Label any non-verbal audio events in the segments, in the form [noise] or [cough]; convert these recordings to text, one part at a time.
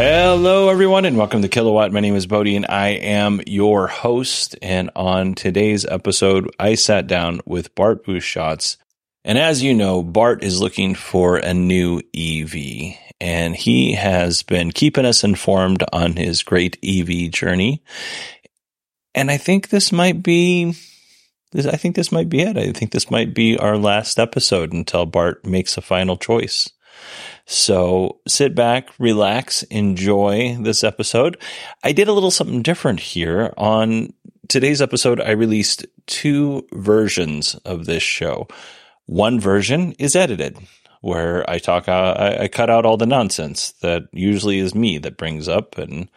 Hello, everyone, and welcome to Kilowatt. My name is Bodie, and I am your host. And on today's episode, I sat down with Bart Busschots. And as you know, Bart is looking for a new EV, and he has been keeping us informed on his great EV journey. And I think this might be. I think this might be it. I think this might be our last episode until Bart makes a final choice. So sit back, relax, enjoy this episode. I did a little something different here. On today's episode, I released two versions of this show. One version is edited, where I talk, uh, I, I cut out all the nonsense that usually is me that brings up, and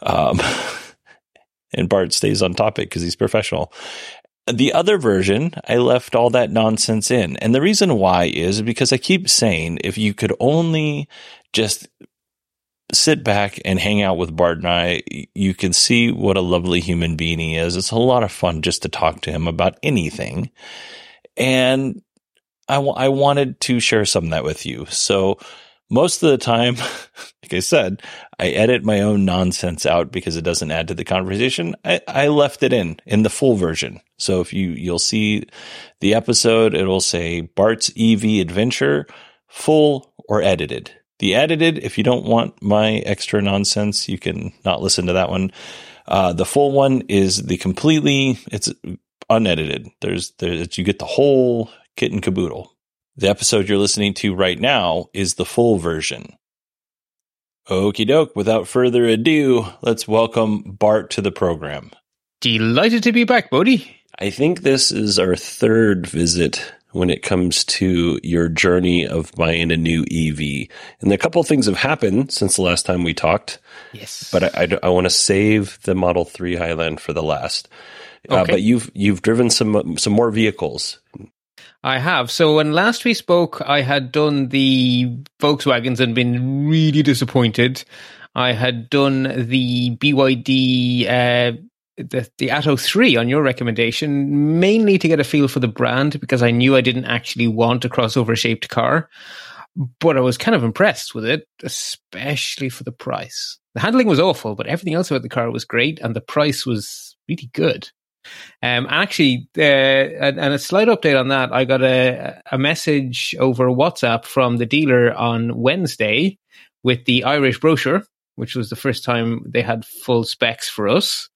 um, [laughs] and Bart stays on topic because he's professional. The other version, I left all that nonsense in. And the reason why is because I keep saying if you could only just sit back and hang out with Bart and I, you can see what a lovely human being he is. It's a lot of fun just to talk to him about anything. And I, w- I wanted to share some of that with you. So most of the time, [laughs] like I said, I edit my own nonsense out because it doesn't add to the conversation. I, I left it in in the full version. So if you you'll see the episode, it'll say Bart's EV adventure, full or edited. The edited, if you don't want my extra nonsense, you can not listen to that one. Uh, the full one is the completely it's unedited. There's there's you get the whole kit and caboodle. The episode you're listening to right now is the full version. Okie doke, without further ado, let's welcome Bart to the program. Delighted to be back, Bodie. I think this is our third visit when it comes to your journey of buying a new EV. And a couple of things have happened since the last time we talked. Yes. But I, I, I want to save the Model 3 Highland for the last. Uh, Okay. but you've you've driven some some more vehicles. I have. So when last we spoke, I had done the Volkswagens and been really disappointed. I had done the BYD, uh, the, the Atto 3 on your recommendation, mainly to get a feel for the brand because I knew I didn't actually want a crossover shaped car. But I was kind of impressed with it, especially for the price. The handling was awful, but everything else about the car was great and the price was really good. Um, actually, uh, and, and a slight update on that, I got a, a message over WhatsApp from the dealer on Wednesday with the Irish brochure, which was the first time they had full specs for us.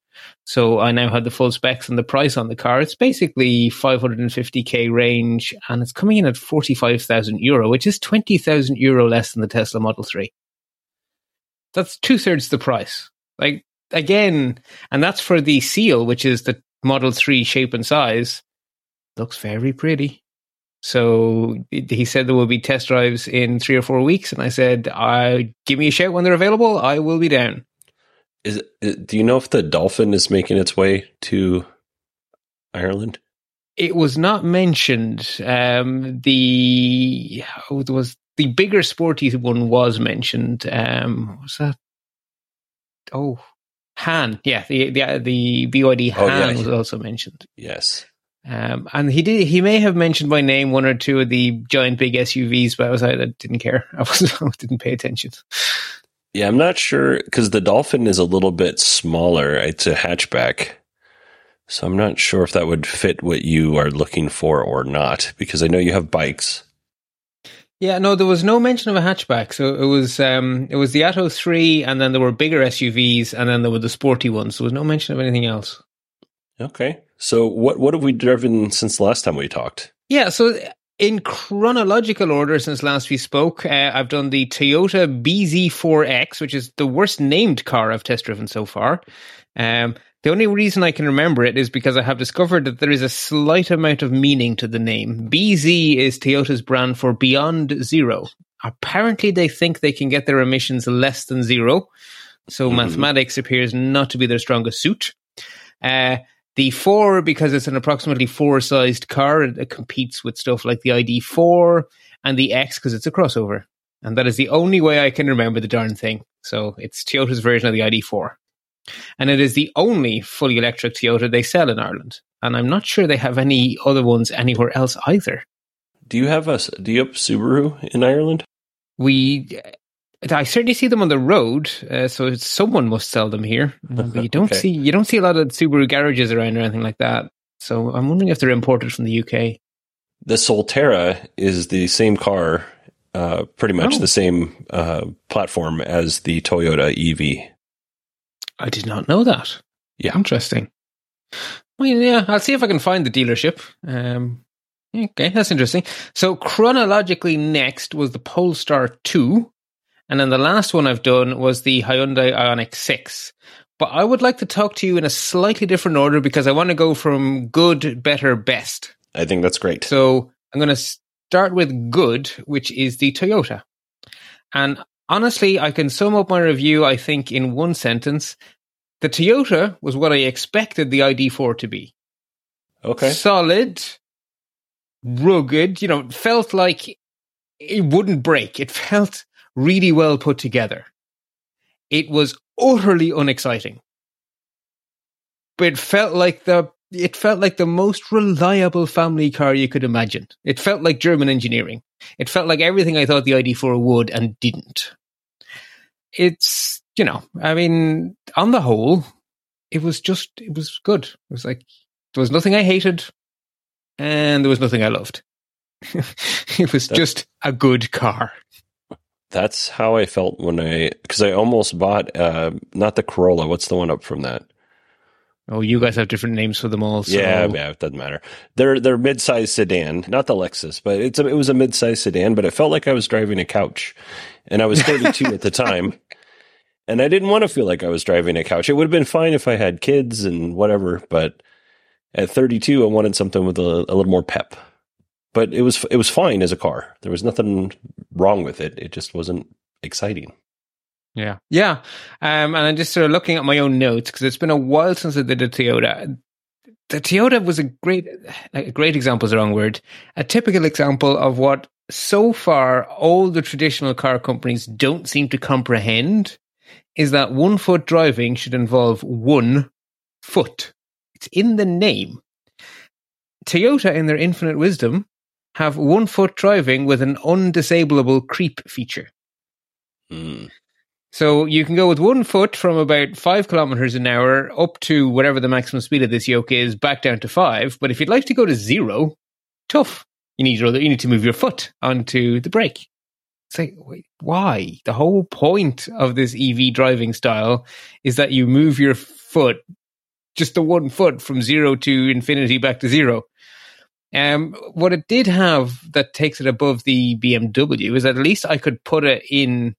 So I now had the full specs and the price on the car. It's basically 550k range and it's coming in at 45,000 euro, which is 20,000 euro less than the Tesla Model 3. That's two thirds the price. Like again, and that's for the seal, which is the Model 3 shape and size. Looks very pretty. So he said there will be test drives in three or four weeks, and I said, "I give me a shout when they're available. I will be down." Is it, do you know if the Dolphin is making its way to Ireland? It was not mentioned. Um, the oh, was the bigger sporty one was mentioned. Um, was that? Oh, Han, yeah, the the the BYD Han Oh, yeah. was also mentioned. Yes. Um, and he did. He may have mentioned by name one or two of the giant big SUVs, but I was I didn't care. [laughs] I was I didn't pay attention. Yeah, I'm not sure because the Dolphin is a little bit smaller. It's a hatchback. So I'm not sure if that would fit what you are looking for or not because I know you have bikes. Yeah, no, there was no mention of a hatchback. So it was um, it was the Atto three, and then there were bigger SUVs, and then there were the sporty ones. There was no mention of anything else. Okay. So what what have we driven since the last time we talked? Yeah, so in chronological order since last we spoke, uh, I've done the Toyota BZ4X, which is the worst named car I've test driven so far. Um, the only reason I can remember it is because I have discovered that there is a slight amount of meaning to the name. BZ is Toyota's brand for Beyond Zero. Apparently, they think they can get their emissions less than zero. So Mhm. mathematics appears not to be their strongest suit. Uh, the four, because it's an approximately four sized car, it, it competes with stuff like the ID4 and the X because it's a crossover. And that is the only way I can remember the darn thing. So it's Toyota's version of the ID4. And it is the only fully electric Toyota they sell in Ireland. And I'm not sure they have any other ones anywhere else either. Do you have a do you have Subaru in Ireland? We, I certainly see them on the road, uh, so it's- someone must sell them here. Uh, [laughs] but you don't Okay. see you don't see a lot of Subaru garages around or anything like that. So I'm wondering if they're imported from the UK. The Solterra is the same car, uh, pretty much Oh. the same uh, platform as the Toyota EV. I did not know that. Yeah. Interesting. Well, yeah, I'll see if I can find the dealership. Um, okay, that's interesting. So chronologically, next was the Polestar 2. And then the last one I've done was the Hyundai Ioniq 6. But I would like to talk to you in a slightly different order because I want to go from good, better, best. I think that's great. So I'm going to start with good, which is the Toyota. And honestly, I can sum up my review, I think, in one sentence. The Toyota was what I expected the ID4 to be. okay. Solid, rugged, you know, felt like it wouldn't break. It felt really well put together. It was utterly unexciting. But it felt like the it felt like the most reliable family car you could imagine. It felt like German engineering. It felt like everything I thought the ID4 would and didn't. It's, you know, I mean, on the whole, it was just, it was good. It was like, there was nothing I hated and there was nothing I loved. [laughs] it was just a good car. That's how I felt when I because I almost bought uh, not the Corolla. What's the one up from that? Oh, you guys have different names for them all. So. Yeah, yeah, it doesn't matter. They're they're mid-sized sedan, not the Lexus, but it's a, it was a mid-sized sedan. But it felt like I was driving a couch, and I was 32 at the [laughs] time, and I didn't want to feel like I was driving a couch. It would have been fine if I had kids and whatever, but at 32, I wanted something with a, a little more pep. But it was it was fine as a car. There was nothing wrong with it. It just wasn't exciting. Yeah. Yeah. Um, and I'm just sort of looking at my own notes because it's been a while since I did a Toyota. The Toyota was a great, like, a great example is the wrong word, a typical example of what so far all the traditional car companies don't seem to comprehend is that one foot driving should involve one foot. It's in the name. Toyota, in their infinite wisdom, have one foot driving with an undisableable creep feature. Hmm. So you can go with one foot from about five kilometers an hour up to whatever the maximum speed of this yoke is, back down to five. But if you'd like to go to zero, tough. You need you need to move your foot onto the brake. It's like, wait, why? The whole point of this EV driving style is that you move your foot, just the one foot from zero to infinity back to zero. Um, what it did have that takes it above the BMW is at least I could put it in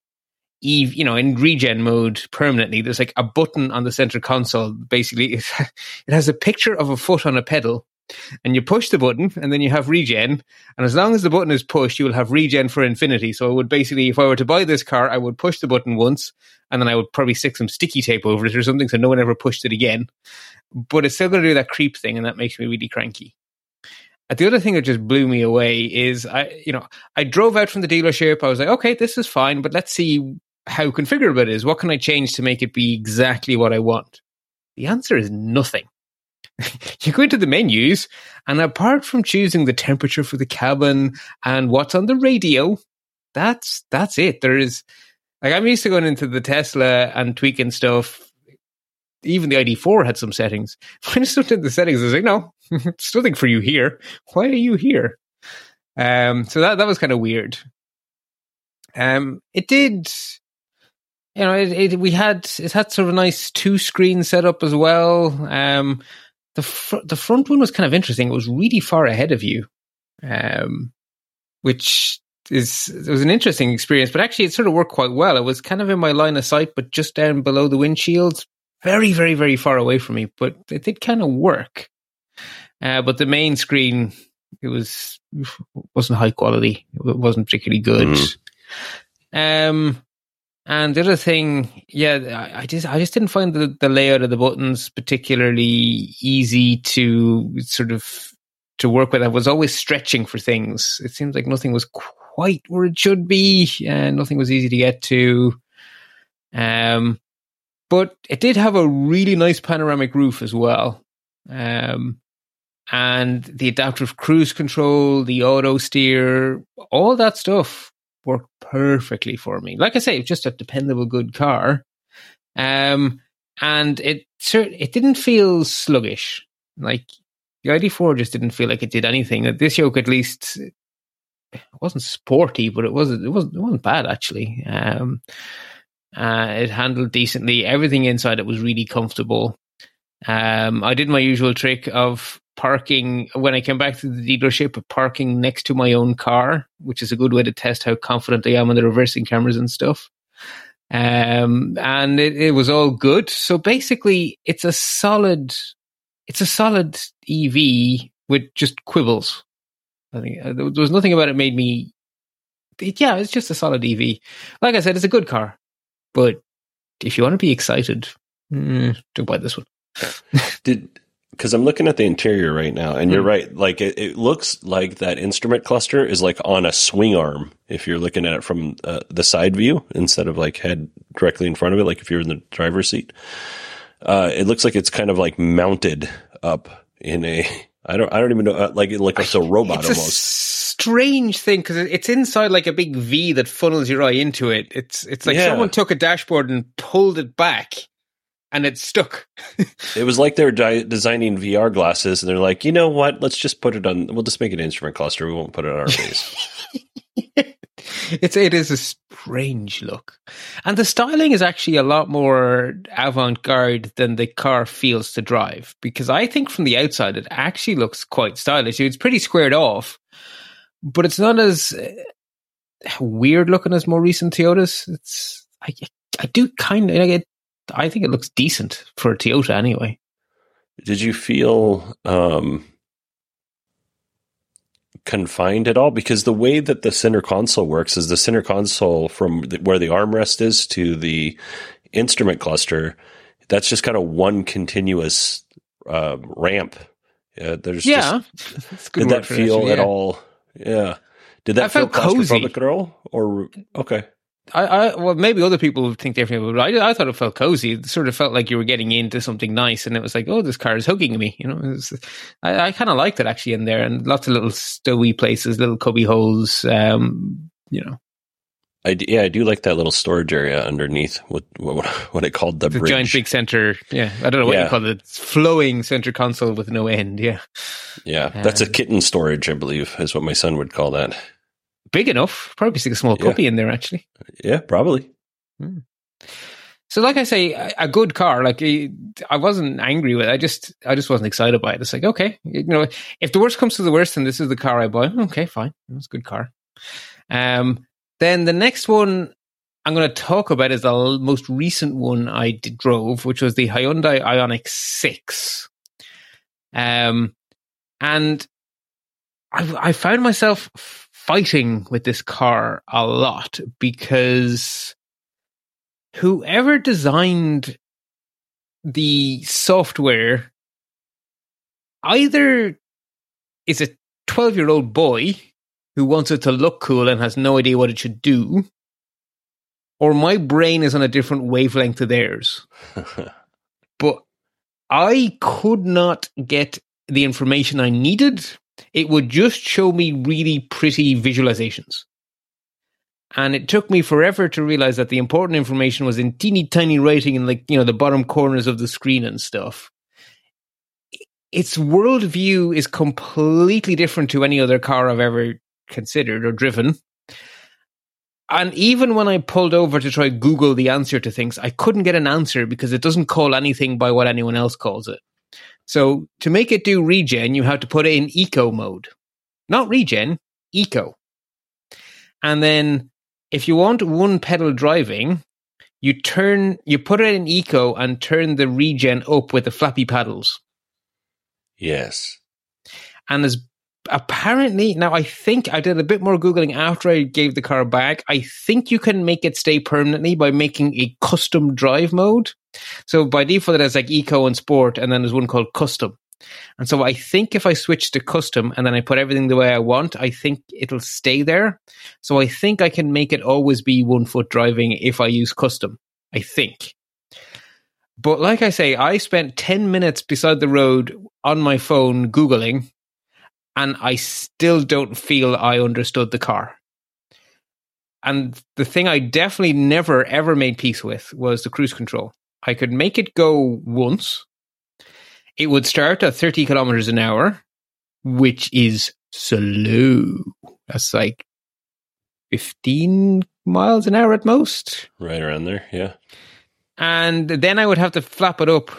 Eve, you know, in regen mode permanently. There's like a button on the center console. Basically, it, [laughs] it has a picture of a foot on a pedal, and you push the button, and then you have regen. And as long as the button is pushed, you will have regen for infinity. So I would basically, if I were to buy this car, I would push the button once, and then I would probably stick some sticky tape over it or something, so no one ever pushed it again. But it's still going to do that creep thing, and that makes me really cranky. Uh, The other thing that just blew me away is I, you know, I drove out from the dealership. I was like, okay, this is fine, but let's see how configurable it is. What can I change to make it be exactly what I want? The answer is nothing. [laughs] you go into the menus, and apart from choosing the temperature for the cabin and what's on the radio, that's that's it. There is like I'm used to going into the Tesla and tweaking stuff. Even the ID4 had some settings. [laughs] When I looked at the settings, I was like, no, [laughs] it's nothing for you here. Why are you here? Um, so that that was kind of weird. Um, it did, you know, it, it, we had it had sort of a nice two screen setup as well. Um, the fr- the front one was kind of interesting. It was really far ahead of you, um, which is it was an interesting experience. But actually, it sort of worked quite well. It was kind of in my line of sight, but just down below the windshields, very, very, very far away from me. But it did kind of work. Uh, but the main screen, it was wasn't high quality. It wasn't particularly good. Mm-hmm. Um, and the other thing, yeah, I, just I just didn't find the, the layout of the buttons particularly easy to sort of to work with. I was always stretching for things. It seems like nothing was quite where it should be, and nothing was easy to get to. Um, but it did have a really nice panoramic roof as well. Um, and the adaptive cruise control, the auto steer, all that stuff worked perfectly for me. Like I say, it's just a dependable, good car. Um, and it it didn't feel sluggish. Like the ID4 just didn't feel like it did anything. This yoke, at least, wasn't sporty, but it wasn't it wasn't it wasn't bad actually. Um, uh, it handled decently. Everything inside it was really comfortable. Um, I did my usual trick of parking when I came back to the dealership, parking next to my own car, which is a good way to test how confident I am on the reversing cameras and stuff. Um, and it, it was all good. So basically, it's a solid, it's a solid EV with just quibbles. I think uh, there was nothing about it made me. Yeah, it's just a solid EV. Like I said, it's a good car, but if you want to be excited, mm, don't buy this one. Did because I'm looking at the interior right now, and mm. you're hmm. right. Like it, it, looks like that instrument cluster is like on a swing arm. If you're looking at it from uh, the side view instead of like head directly in front of it, like if you're in the driver's seat, uh, it looks like it's kind of like mounted up in a. [laughs] I don't. I don't even know. Uh, like like it's a [laughs] robot it's almost. A strange thing because it's inside like a big V that funnels your eye into it. It's it's like yeah. someone took a dashboard and pulled it back and it stuck. [laughs] it was like they were di- designing VR glasses, and they're like, you know what? Let's just put it on. We'll just make an instrument cluster. We won't put it on our face. [laughs] it's it is a strange look, and the styling is actually a lot more avant-garde than the car feels to drive. Because I think from the outside, it actually looks quite stylish. It's pretty squared off, but it's not as uh, weird looking as more recent Toyotas. It's I I do kind of like it I think it looks decent for a Toyota anyway. Did you feel um, confined at all? Because the way that the center console works is the center console from the, where the armrest is to the instrument cluster. That's just kind of one continuous uh, ramp. Uh, there's yeah. Just, did that feel yeah. at all? Yeah. Did that I feel cozy at all? Or okay. I, I, well, maybe other people think differently, but I, I thought it felt cozy. It sort of felt like you were getting into something nice, and it was like, oh, this car is hugging me. You know, was, I, I kind of liked it actually in there, and lots of little stowy places, little cubby holes. Um, you know, I yeah, I do like that little storage area underneath. What what what it called the, the bridge. giant big center. Yeah, I don't know what yeah. you call it. It's flowing center console with no end. Yeah, yeah, that's um, a kitten storage, I believe, is what my son would call that big enough. Probably stick a small yeah. in there, actually. Yeah, probably. Hmm. So, like I say, a good car. Like I wasn't angry with. it. I just, I just wasn't excited by it. It's like, okay, you know, if the worst comes to the worst, and this is the car I buy, okay, fine, it's a good car. Um, then the next one I'm going to talk about is the most recent one I drove, which was the Hyundai Ioniq Six. Um, and I, I found myself fighting with this car a lot because whoever designed the software either is a 12 year old boy who wants it to look cool and has no idea what it should do, or my brain is on a different wavelength to theirs. [laughs] but I could not get the information I needed. It would just show me really pretty visualizations. And it took me forever to realize that the important information was in teeny tiny writing in like, you know, the bottom corners of the screen and stuff. Its worldview is completely different to any other car I've ever considered or driven. And even when I pulled over to try Google the answer to things, I couldn't get an answer because it doesn't call anything by what anyone else calls it. So to make it do regen, you have to put it in eco mode. Not regen, eco. And then if you want one pedal driving, you turn you put it in eco and turn the regen up with the flappy paddles. Yes. And there's apparently now I think I did a bit more googling after I gave the car back. I think you can make it stay permanently by making a custom drive mode. So by default it has like eco and sport and then there's one called custom. And so I think if I switch to custom and then I put everything the way I want, I think it'll stay there. So I think I can make it always be one foot driving if I use custom. I think. But like I say, I spent 10 minutes beside the road on my phone Googling, and I still don't feel I understood the car. And the thing I definitely never ever made peace with was the cruise control. I could make it go once, it would start at 30 kilometers an hour, which is slow. That's like 15 miles an hour at most. Right around there, yeah. And then I would have to flap it up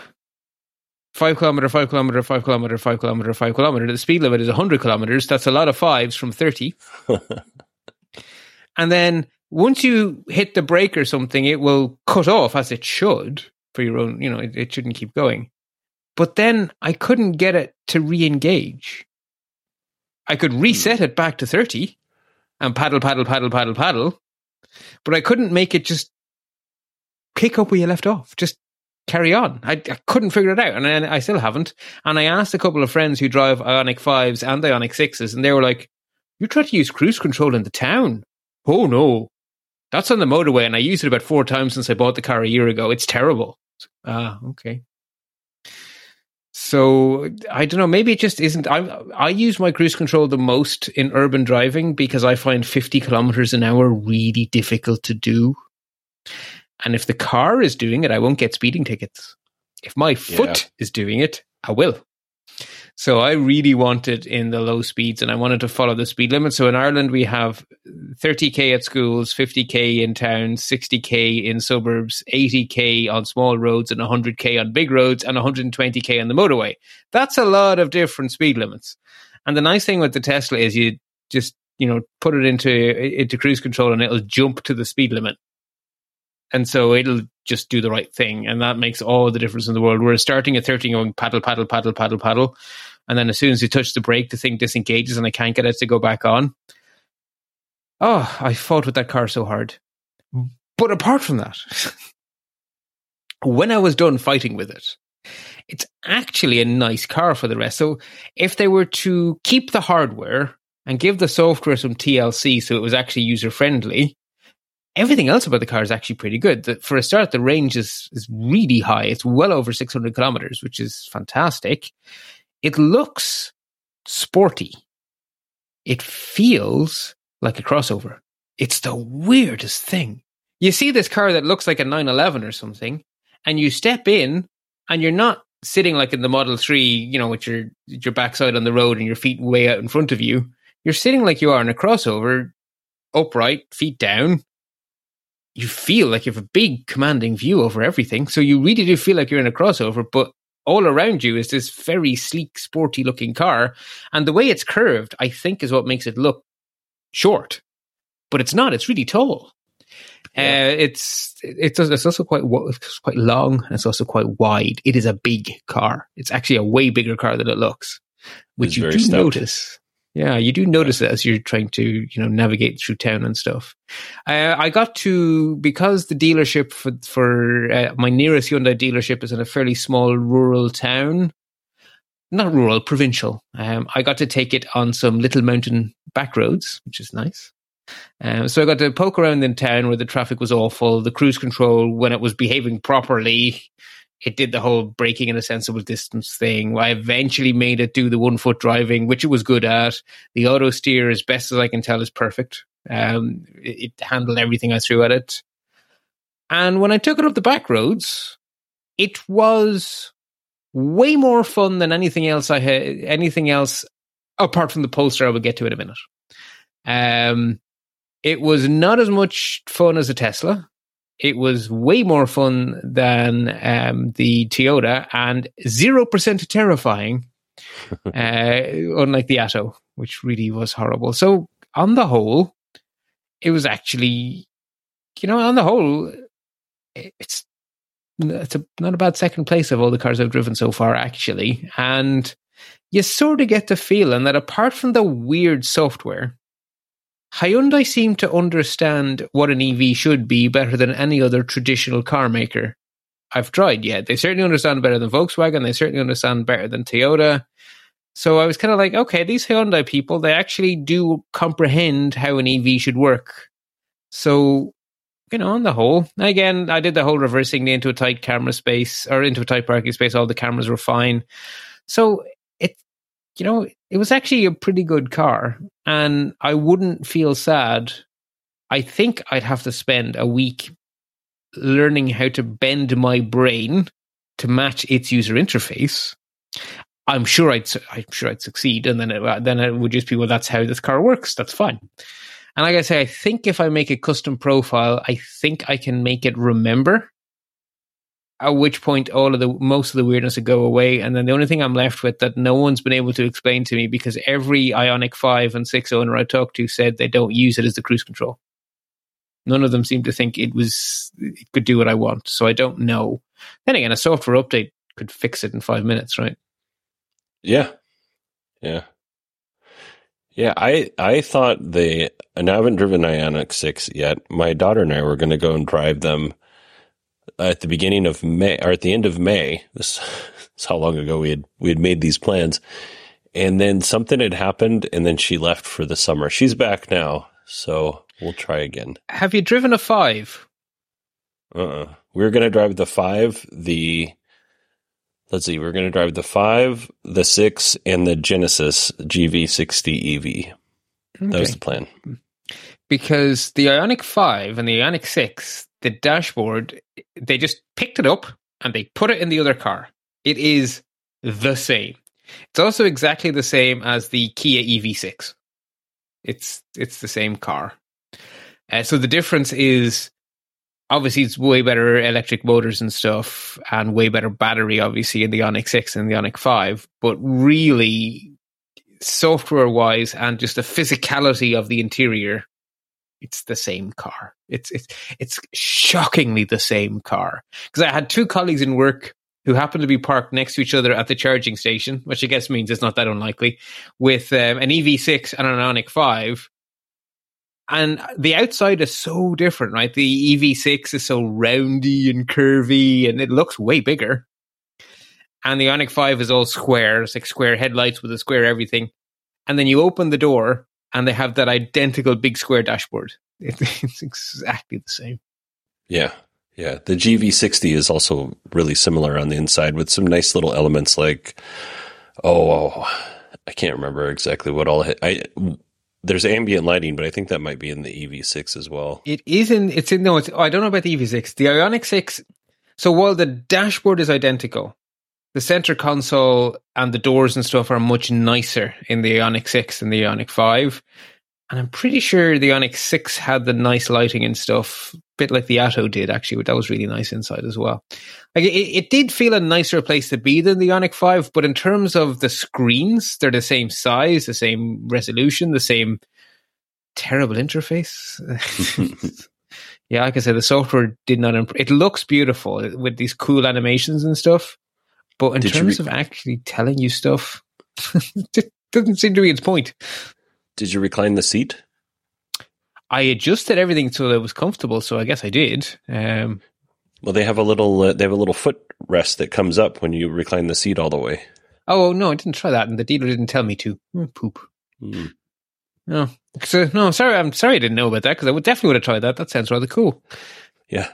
five kilometer, five kilometer, five kilometer, five kilometer, five kilometer. The speed limit is 100 kilometers. That's a lot of fives from 30. [laughs] and then once you hit the brake or something, it will cut off as it should for your own, you know, it, it shouldn't keep going. But then I couldn't get it to re engage. I could hmm. reset it back to 30 and paddle, paddle, paddle, paddle, paddle, but I couldn't make it just pick up where you left off. Just carry on. I, I couldn't figure it out, and I, I, still haven't. And I asked a couple of friends who drive Ioniq 5s and Ioniq 6s, and they were like, You try to use cruise control in the town? Oh, no. That's on the motorway, and I used it about four times since I bought the car a year ago. It's terrible. Ah, okay. So I don't know. Maybe it just isn't. I I use my cruise control the most in urban driving because I find 50 kilometers an hour really difficult to do. And if the car is doing it, I won't get speeding tickets. If my foot yeah. is doing it, I will. So I really wanted in the low speeds and I wanted to follow the speed limit. So in Ireland, we have 30K at schools, 50K in towns, 60K in suburbs, 80K on small roads, and 100K on big roads, and 120K on the motorway. That's a lot of different speed limits. And the nice thing with the Tesla is you just, you know, put it into, into cruise control and it'll jump to the speed limit. And so it'll just do the right thing. And that makes all the difference in the world. We're starting at 30 going paddle, paddle, paddle, paddle, paddle. And then as soon as you touch the brake, the thing disengages and I can't get it to go back on. Oh, I fought with that car so hard. But apart from that, [laughs] when I was done fighting with it, it's actually a nice car for the rest. So if they were to keep the hardware and give the software some TLC so it was actually user friendly, everything else about the car is actually pretty good. The, for a start, the range is, is really high. It's well over 600 kilometers, which is fantastic. It looks sporty. It feels like a crossover. It's the weirdest thing. You see this car that looks like a 911 or something, and you step in, and you're not sitting like in the Model 3, you know, with your, your backside on the road and your feet way out in front of you. You're sitting like you are in a crossover, upright, feet down, you feel like you have a big commanding view over everything. So you really do feel like you're in a crossover, but all around you is this very sleek, sporty looking car. And the way it's curved, I think, is what makes it look short. But it's not, it's really tall. Yeah. Uh, it's it's it's also quite it's quite long and it's also quite wide. It is a big car. It's actually a way bigger car than it looks, which you do stoked. notice. Yeah, you do notice it as you're trying to, you know, navigate through town and stuff. Uh, I got to because the dealership for for uh, my nearest Hyundai dealership is in a fairly small rural town, not rural, provincial. Um, I got to take it on some little mountain back roads, which is nice. Um, so I got to poke around in town where the traffic was awful. The cruise control, when it was behaving properly, it did the whole braking in a sensible distance thing. I eventually made it do the one foot driving, which it was good at. The auto steer, as best as I can tell, is perfect. Um, it, it handled everything I threw at it. And when I took it up the back roads, it was way more fun than anything else I had, anything else apart from the Polestar I will get to in a minute. Um, it was not as much fun as a Tesla. It was way more fun than um, the Toyota and 0% terrifying, [laughs] uh, unlike the Atto, which really was horrible. So, on the whole, it was actually, you know, on the whole, it's it's a, not a bad second place of all the cars I've driven so far, actually. And you sort of get the feeling that apart from the weird software, Hyundai seem to understand what an EV should be better than any other traditional car maker I've tried yet. They certainly understand better than Volkswagen. They certainly understand better than Toyota. So I was kind of like, okay, these Hyundai people, they actually do comprehend how an EV should work. So you know, on the whole, again, I did the whole reversing into a tight camera space or into a tight parking space. All the cameras were fine. So it, you know, it was actually a pretty good car and I wouldn't feel sad. I think I'd have to spend a week learning how to bend my brain to match its user interface. I'm sure I'd, I'm sure I'd succeed. And then it, then it would just be, well, that's how this car works. That's fine. And like I say, I think if I make a custom profile, I think I can make it remember. At which point, all of the most of the weirdness would go away, and then the only thing I'm left with that no one's been able to explain to me because every Ioniq Five and Six owner I talked to said they don't use it as the cruise control. None of them seem to think it was it could do what I want, so I don't know. Then again, a software update could fix it in five minutes, right? Yeah, yeah. Yeah, I I thought they and I haven't driven Ioniq six yet. My daughter and I were going to go and drive them at the beginning of May or at the end of May. [laughs] This is how long ago we had we had made these plans, and then something had happened, and then she left for the summer. She's back now, so we'll try again. Have you driven a five? Uh, uh-uh. we are going to drive the five, the let's see, we're going to drive the 5, the 6, and the Genesis GV60 EV. Okay. That was the plan. Because the Ioniq 5 and the Ioniq 6, the dashboard, they just picked it up and they put it in the other car. It is the same. It's also exactly the same as the Kia EV6. It's it's the same car. Uh, so the difference is obviously it's way better electric motors and stuff and way better battery obviously in the Ioniq 6 and the Ioniq 5 but really software wise and just the physicality of the interior it's the same car it's it's it's shockingly the same car because i had two colleagues in work who happened to be parked next to each other at the charging station which i guess means it's not that unlikely with um, an ev6 and an Ioniq 5 and the outside is so different, right? The EV6 is so roundy and curvy and it looks way bigger. And the Ioniq 5 is all square. It's like square headlights with a square everything. And then you open the door and they have that identical big square dashboard. [laughs] It's exactly the same. Yeah. Yeah. The GV60 is also really similar on the inside with some nice little elements like, oh, I can't remember exactly what all I there's ambient lighting, but I think that might be in the EV6 as well. It is in. It's in. No, it's, oh, I don't know about the EV6. The Ioniq 6. So while the dashboard is identical, the center console and the doors and stuff are much nicer in the Ioniq 6 than the Ioniq 5. And I'm pretty sure the Ioniq 6 had the nice lighting and stuff, a bit like the Atto did, actually. But that was really nice inside as well. Like it, it did feel a nicer place to be than the Ioniq 5, but in terms of the screens, they're the same size, the same resolution, the same terrible interface. [laughs] [laughs] yeah, like I said, the software did not improve. It looks beautiful with these cool animations and stuff, but in did terms re- of actually telling you stuff, [laughs] it doesn't seem to be its point. Did you recline the seat? I adjusted everything so that it was comfortable, so I guess I did. Um, well, they have a little uh, they have a little foot rest that comes up when you recline the seat all the way. Oh no, I didn't try that, and the dealer didn't tell me to. Oh, poop. Mm. No, so, no, sorry, I'm sorry I didn't know about that because I would definitely would have tried that. That sounds rather cool. Yeah,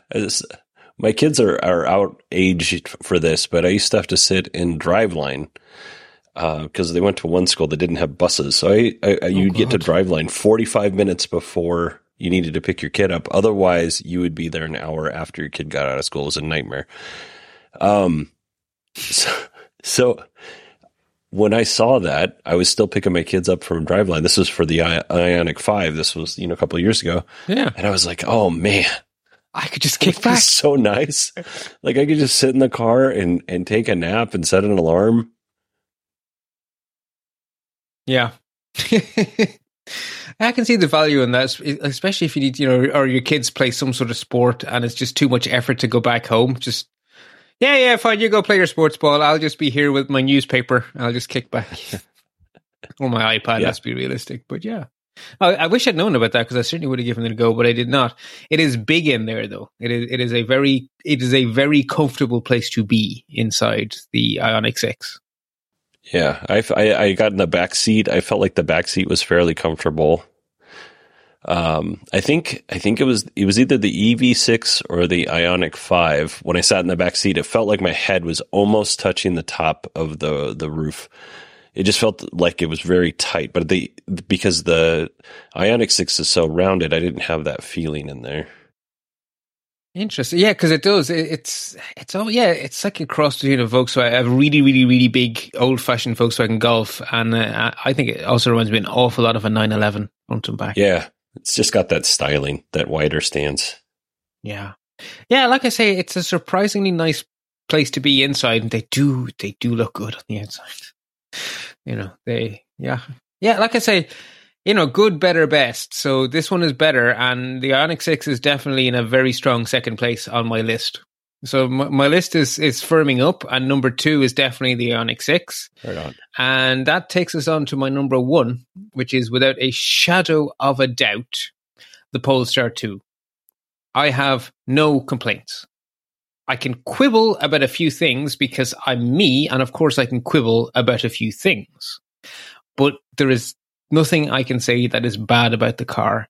my kids are are out aged for this, but I used to have to sit in Driveline because uh, they went to one school that didn't have buses. So I, I, I you'd get to Driveline 45 minutes before you needed to pick your kid up. Otherwise, you would be there an hour after your kid got out of school. It was a nightmare. Um, [laughs] so, so when I saw that, I was still picking my kids up from Driveline. This was for the Ioniq 5. This was, you know, a couple of years ago. Yeah. And I was like, oh man, I could just [laughs] kick back. So nice. Like I could just sit in the car and, and take a nap and set an alarm yeah. [laughs] I can see the value in that, especially if you need, you know, or your kids play some sort of sport and it's just too much effort to go back home. Just, yeah, yeah, fine. You go play your sports ball. I'll just be here with my newspaper. I'll just kick back. [laughs] or my iPad. Yeah. Let's be realistic. But yeah, I, I wish I'd known about that because I certainly would have given it a go, but I did not. It is big in there, though. It is. It is a very. It is a very comfortable place to be inside the Ioniq Six. Yeah, I, I, I got in the back seat. I felt like the back seat was fairly comfortable. Um, I think I think it was it was either the EV6 or the Ioniq 5. When I sat in the back seat, it felt like my head was almost touching the top of the the roof. It just felt like it was very tight, but the because the Ioniq 6 is so rounded, I didn't have that feeling in there. Interesting. Yeah, because it does. It, it's it's oh yeah, it's like a cross between a Volkswagen, a really really really big old fashioned Volkswagen Golf, and uh, I think it also reminds me an awful lot of a 911 front and back. Yeah, it's just got that styling, that wider stance. Yeah, yeah. Like I say, it's a surprisingly nice place to be inside, and they do they do look good on the inside. You know, they yeah yeah. Like I say, you know, good, better, best. So this one is better, and the Ioniq Six is definitely in a very strong second place on my list. So my, my list is is firming up, and number two is definitely the Ioniq Six. Right on. And that takes us on to my number one, which is without a shadow of a doubt, the Polestar Two. I have no complaints. I can quibble about a few things because I'm me, and of course I can quibble about a few things. But there is nothing I can say that is bad about the car.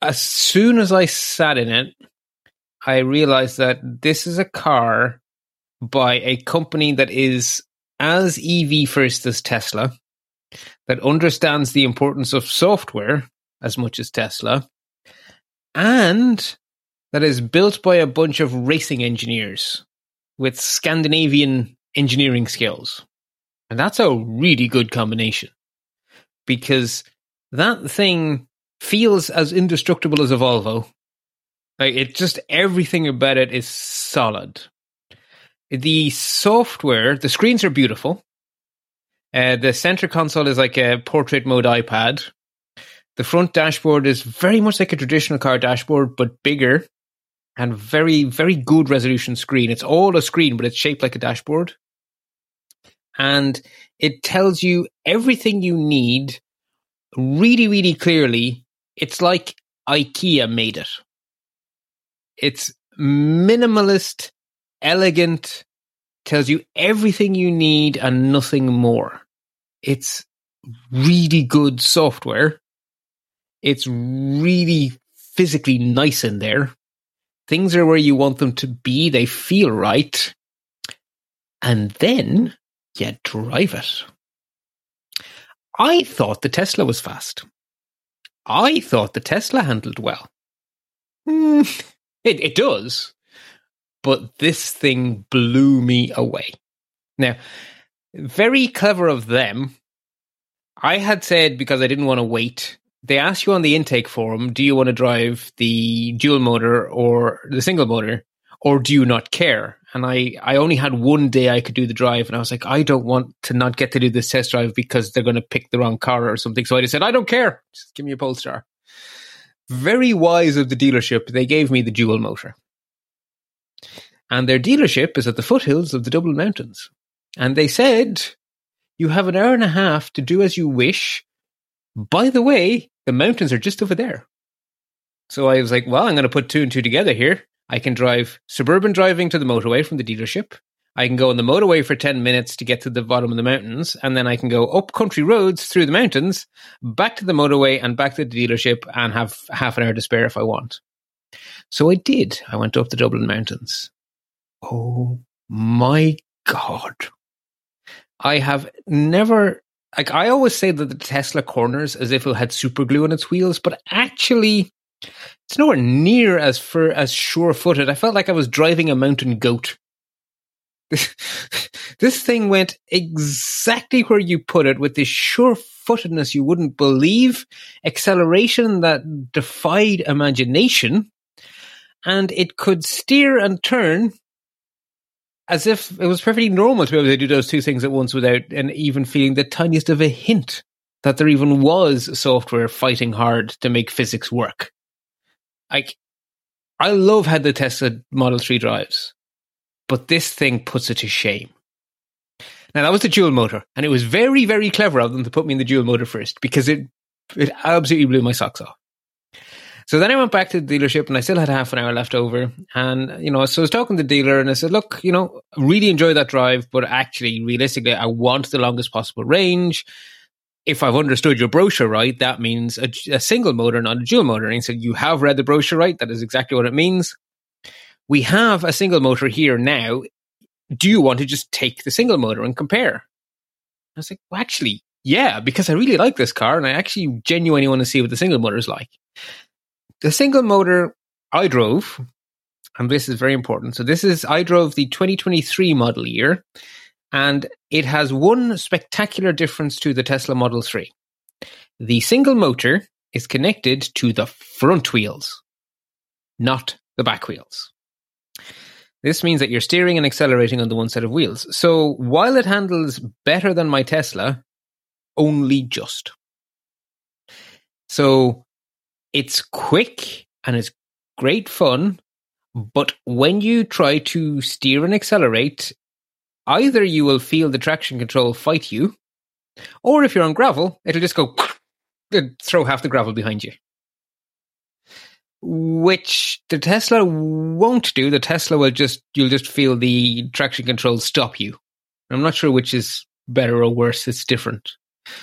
As soon as I sat in it, I realized that this is a car by a company that is as EV first as Tesla, that understands the importance of software as much as Tesla, and that is built by a bunch of racing engineers with Scandinavian engineering skills. And that's a really good combination because that thing feels as indestructible as a Volvo. Like it just everything about it is solid. The software, the screens are beautiful. Uh, the center console is like a portrait mode iPad. The front dashboard is very much like a traditional car dashboard, but bigger and very, very good resolution screen. It's all a screen, but it's shaped like a dashboard and it tells you everything you need really, really clearly. It's like IKEA made it. It's minimalist, elegant, tells you everything you need and nothing more. It's really good software. It's really physically nice in there. Things are where you want them to be. They feel right. And then you drive it. I thought the Tesla was fast. I thought the Tesla handled well. Mm, it, it does. But this thing blew me away. Now, very clever of them. I had said because I didn't want to wait. They ask you on the intake form, do you want to drive the dual motor or the single motor, or do you not care? and I, I only had one day I could do the drive and I was like, I don't want to not get to do this test drive because they're going to pick the wrong car or something. So I just said, I don't care. Just give me a Polestar. Very wise of the dealership. They gave me the dual motor. And their dealership is at the foothills of the Dublin Mountains. And they said, you have an hour and a half to do as you wish. By the way, the mountains are just over there. So I was like, well, I'm going to put two and two together here. I can drive suburban driving to the motorway from the dealership. I can go on the motorway for 10 minutes to get to the bottom of the mountains, and then I can go up country roads through the mountains, back to the motorway, and back to the dealership and have half an hour to spare if I want. So I did. I went up the Dublin Mountains. Oh my God. I have never like I always say that the Tesla corners as if it had super glue on its wheels, but actually it's nowhere near as for as sure footed. I felt like I was driving a mountain goat. [laughs] this thing went exactly where you put it with this sure footedness you wouldn't believe, acceleration that defied imagination, and it could steer and turn as if it was perfectly normal to be able to do those two things at once without and even feeling the tiniest of a hint that there even was software fighting hard to make physics work. Like, I love how the Tesla Model 3 drives, but this thing puts it to shame. Now that was the dual motor, and it was very, very clever of them to put me in the dual motor first because it it absolutely blew my socks off. So then I went back to the dealership and I still had half an hour left over. And, you know, so I was talking to the dealer and I said, look, you know, really enjoy that drive, but actually, realistically, I want the longest possible range. If I've understood your brochure right, that means a, a single motor, not a dual motor. And he said, you have read the brochure right. That is exactly what it means. We have a single motor here now. Do you want to just take the single motor and compare? I was like, well, actually, yeah, because I really like this car and I actually genuinely want to see what the single motor is like. The single motor I drove, and this is very important. So this is I drove the 2023 model year, and it has one spectacular difference to the Tesla Model 3. The single motor is connected to the front wheels, not the back wheels. This means that you're steering and accelerating on the one set of wheels. So while it handles better than my Tesla, only just. So it's quick and it's great fun, but when you try to steer and accelerate, either you will feel the traction control fight you, or if you're on gravel, it'll just go [sniffs] throw half the gravel behind you. Which the Tesla won't do. The Tesla will just you'll just feel the traction control stop you. I'm not sure which is better or worse. It's different.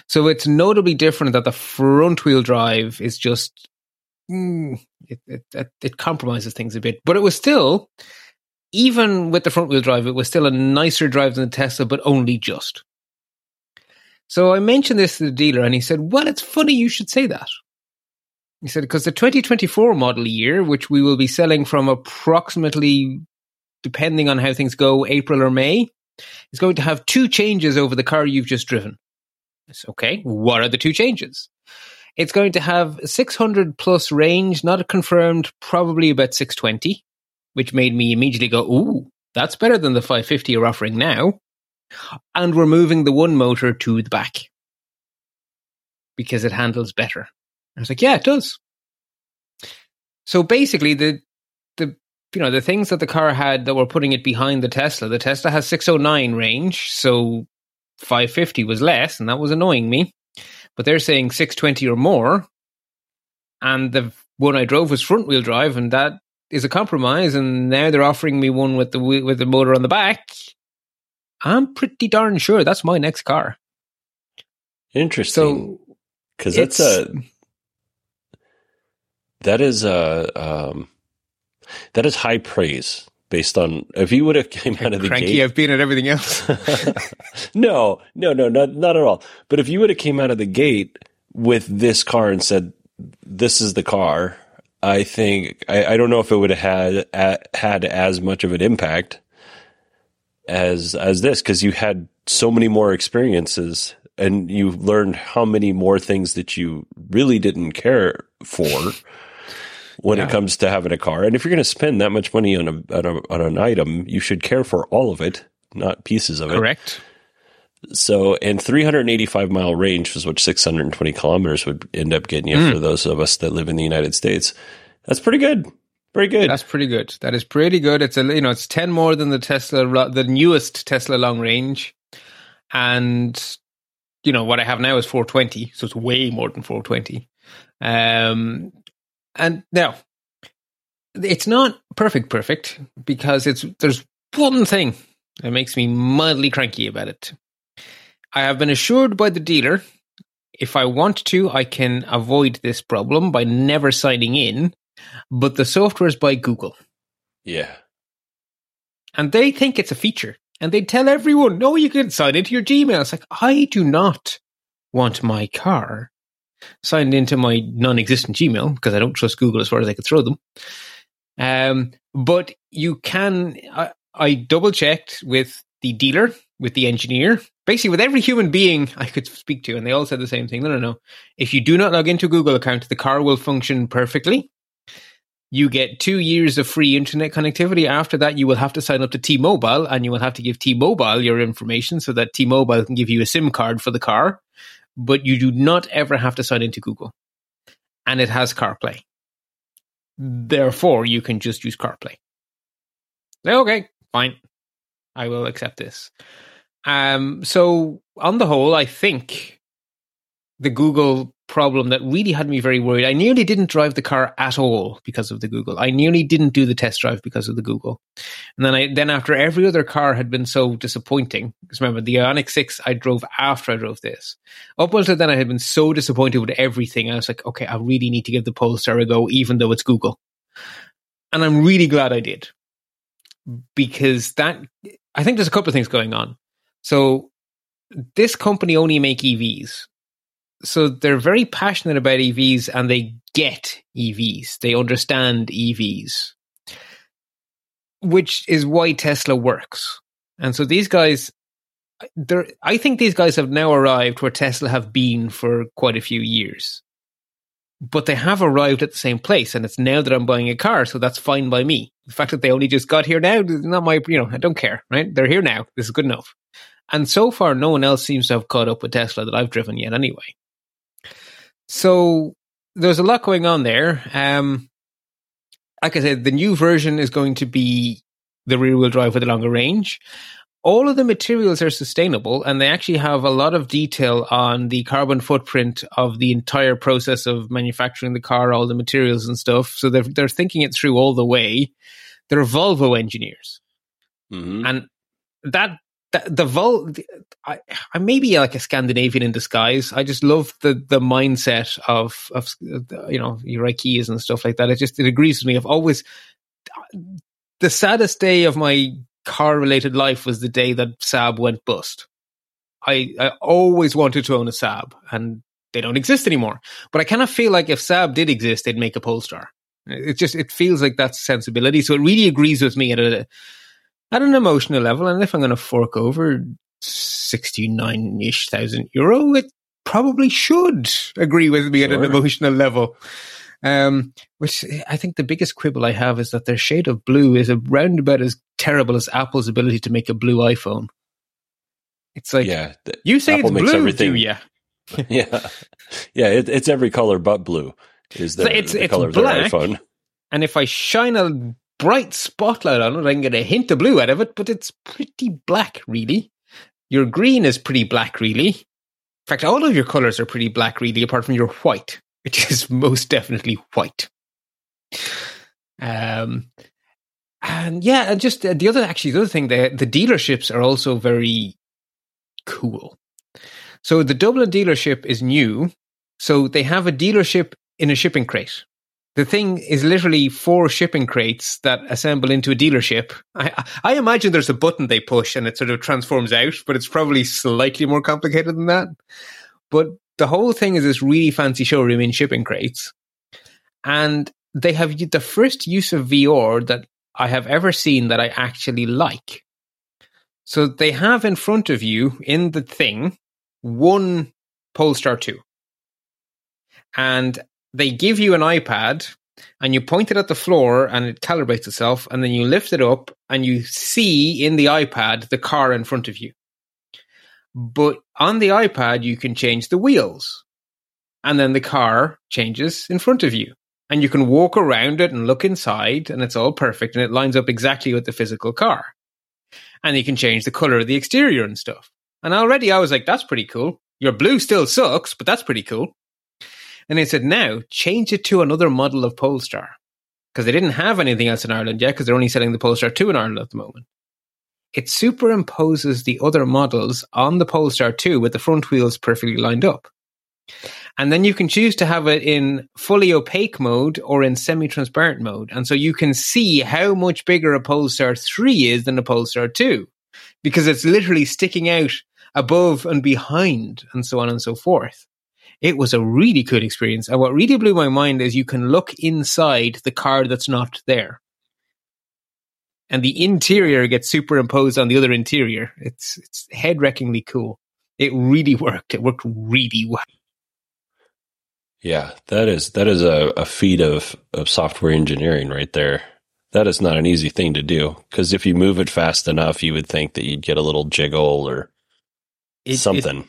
So it's notably different that the front wheel drive is just mm, it, it, it compromises things a bit. But it was still, even with the front wheel drive, it was still a nicer drive than the Tesla, but only just. So I mentioned this to the dealer, and he said, "Well, it's funny you should say that." He said, "Because the 2024 model year, which we will be selling from approximately, depending on how things go, April or May, is going to have two changes over the car you've just driven." It's okay. What are the two changes? It's going to have 600 plus range, not confirmed, probably about 620, which made me immediately go, ooh, that's better than the 550 you're offering now. And we're moving the one motor to the back because it handles better. I was like, yeah, it does. So basically, the the you know the things that the car had that were putting it behind the Tesla. The Tesla has 609 range, so 550 was less, and that was annoying me but they're saying 620 or more. And the one I drove was front wheel drive, and that is a compromise. And now they're offering me one with the with the motor on the back. I'm pretty darn sure that's my next car. Interesting. because that's a that is a um, that is high praise based on if you would have [laughs] came out of the cranky gate. I've been at everything else. [laughs] [laughs] no, no, no, not not at all. But if you would have came out of the gate with this car and said, "This is the car," I think I, I don't know if it would have had had as much of an impact as as this because you had so many more experiences and you learned how many more things that you really didn't care for when yeah. it comes to having a car. And if you're going to spend that much money on a, on a, on an item, you should care for all of it, not pieces of it. Correct. So, and 385 mile range was what 620 kilometers would end up getting you mm. for those of us that live in the United States. That's pretty good. Pretty good. That's pretty good. That is pretty good. It's a you know it's 10 more than the Tesla the newest Tesla long range. And you know what I have now is 420, so it's way more than 420. Um and now it's not perfect perfect because it's there's one thing that makes me mildly cranky about it. I have been assured by the dealer if I want to, I can avoid this problem by never signing in, but the software is by Google. Yeah. And they think it's a feature. And they tell everyone, no, you can sign into your Gmail. It's like, I do not want my car signed into my non existent Gmail because I don't trust Google as far as I could throw them. Um, but you can, I, I double checked with the dealer, with the engineer, basically with every human being I could speak to, and they all said the same thing. No, no, no. If you do not log into a Google account, the car will function perfectly. You get two years of free internet connectivity. After that, you will have to sign up to T Mobile and you will have to give T Mobile your information so that T Mobile can give you a SIM card for the car. But you do not ever have to sign into Google. And it has CarPlay. Therefore, you can just use CarPlay. Okay, fine. I will accept this. Um, so on the whole, I think the Google problem that really had me very worried. I nearly didn't drive the car at all because of the Google. I nearly didn't do the test drive because of the Google. And then I then after every other car had been so disappointing, because remember the Ioniq 6 I drove after I drove this. Up until then I had been so disappointed with everything. I was like, okay, I really need to give the Polestar a go, even though it's Google. And I'm really glad I did. Because that I think there's a couple of things going on. So this company only make EVs. So they're very passionate about EVs and they get EVs. They understand EVs. Which is why Tesla works. And so these guys there I think these guys have now arrived where Tesla have been for quite a few years. But they have arrived at the same place and it's now that I'm buying a car, so that's fine by me. The fact that they only just got here now is not my you know, I don't care, right? They're here now. This is good enough. And so far, no one else seems to have caught up with Tesla that I've driven yet, anyway. So there's a lot going on there. Um, like I said, the new version is going to be the rear wheel drive with a longer range. All of the materials are sustainable, and they actually have a lot of detail on the carbon footprint of the entire process of manufacturing the car, all the materials and stuff. So they're they're thinking it through all the way. They're Volvo engineers, mm-hmm. and that the, the I, I may be like a Scandinavian in disguise. I just love the the mindset of of you know IKEAs and stuff like that. It just it agrees with me. I've always the saddest day of my car related life was the day that Saab went bust. I I always wanted to own a Saab, and they don't exist anymore. But I kind of feel like if Saab did exist, they'd make a Polestar. It just it feels like that's sensibility. So it really agrees with me at a at an emotional level, and if I'm going to fork over 69 ish thousand euro, it probably should agree with me sure. at an emotional level. Um, which I think the biggest quibble I have is that their shade of blue is around about as terrible as Apple's ability to make a blue iPhone. It's like, yeah, you say Apple it's blue, everything. do you? [laughs] yeah, yeah, it, it's every color but blue. Is the, so it's, the it's color black, of their iPhone? And if I shine a bright spotlight on it. I can get a hint of blue out of it, but it's pretty black, really. Your green is pretty black, really. In fact, all of your colors are pretty black, really, apart from your white, which [laughs] is most definitely white. Um, and yeah, and just uh, the other, actually, the other thing, the, the dealerships are also very cool. So the Dublin dealership is new. So they have a dealership in a shipping crate the thing is literally four shipping crates that assemble into a dealership. I, I imagine there's a button they push and it sort of transforms out, but it's probably slightly more complicated than that. But the whole thing is this really fancy showroom in shipping crates. And they have the first use of VR that I have ever seen that I actually like. So they have in front of you in the thing one Polestar 2. And they give you an iPad and you point it at the floor and it calibrates itself and then you lift it up and you see in the iPad the car in front of you. But on the iPad you can change the wheels and then the car changes in front of you and you can walk around it and look inside and it's all perfect and it lines up exactly with the physical car. And you can change the color of the exterior and stuff. And already I was like, that's pretty cool. Your blue still sucks, but that's pretty cool. And they said, now change it to another model of Polestar. Because they didn't have anything else in Ireland yet, because they're only selling the Polestar 2 in Ireland at the moment. it superimposes the other models on the Polestar 2 with the front wheels perfectly lined up. And then you can choose to have it in fully opaque mode or in semi transparent mode. And so you can see how much bigger a Polestar 3 is than a Polestar 2 because it's literally sticking out above and behind and so on and so forth. It was a really cool experience. And what really blew my mind is you can look inside the car that's not there. And the interior gets superimposed on the other interior. It's it's head wreckingly cool. It really worked. It worked really well. Yeah, that is that is a, a feat of, of software engineering right there. That is not an easy thing to do because if you move it fast enough, you would think that you'd get a little jiggle or It- something.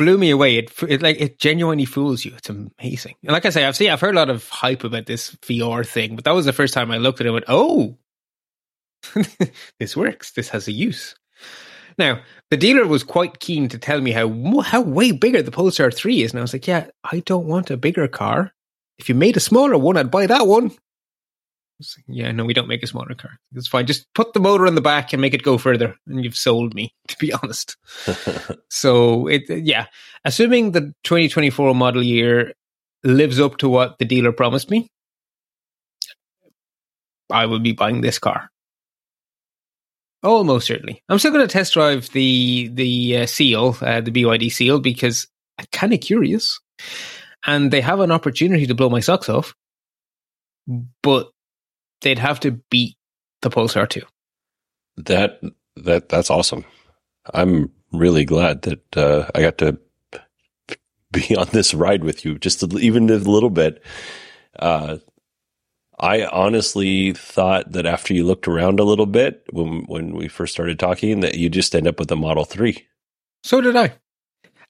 Blew me away. It, it like it genuinely fools you. It's amazing. And like I say, I've seen I've heard a lot of hype about this VR thing, but that was the first time I looked at it and went, "Oh, [laughs] this works. This has a use." Now, the dealer was quite keen to tell me how how way bigger the Polestar 3 is, and I was like, "Yeah, I don't want a bigger car. If you made a smaller one, I'd buy that one." I was like, yeah, no, we don't make a smaller car. It's fine. Just put the motor in the back and make it go further, and you've sold me. [laughs] To be honest, [laughs] so it yeah, assuming the 2024 model year lives up to what the dealer promised me, I will be buying this car. Almost certainly. I'm still going to test drive the the uh, seal, uh, the BYD seal, because I'm kind of curious, and they have an opportunity to blow my socks off, but they'd have to beat the Polestar 2. That that that's awesome. I'm really glad that uh, I got to [laughs] be on this ride with you, just a, even a little bit. Uh, I honestly thought that after you looked around a little bit when when we first started talking, that you just end up with a Model Three. So did I,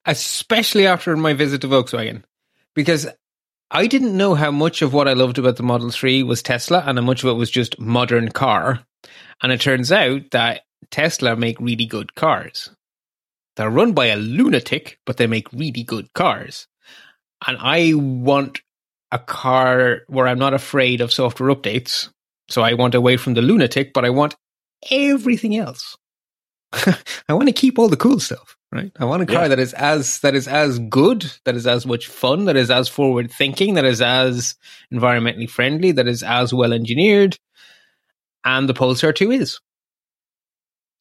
especially after my visit to Volkswagen, because I didn't know how much of what I loved about the Model 3 was Tesla and how much of it was just modern car. And it turns out that Tesla make really good cars. They're run by a lunatic, but they make really good cars. And I want a car where I'm not afraid of software updates. So I want away from the lunatic, but I want everything else. [laughs] I want to keep all the cool stuff, right? I want a car Yeah. that is as that is as good, that is as much fun, that is as forward thinking, that is as environmentally friendly, that is as well engineered, and the Polestar 2 is.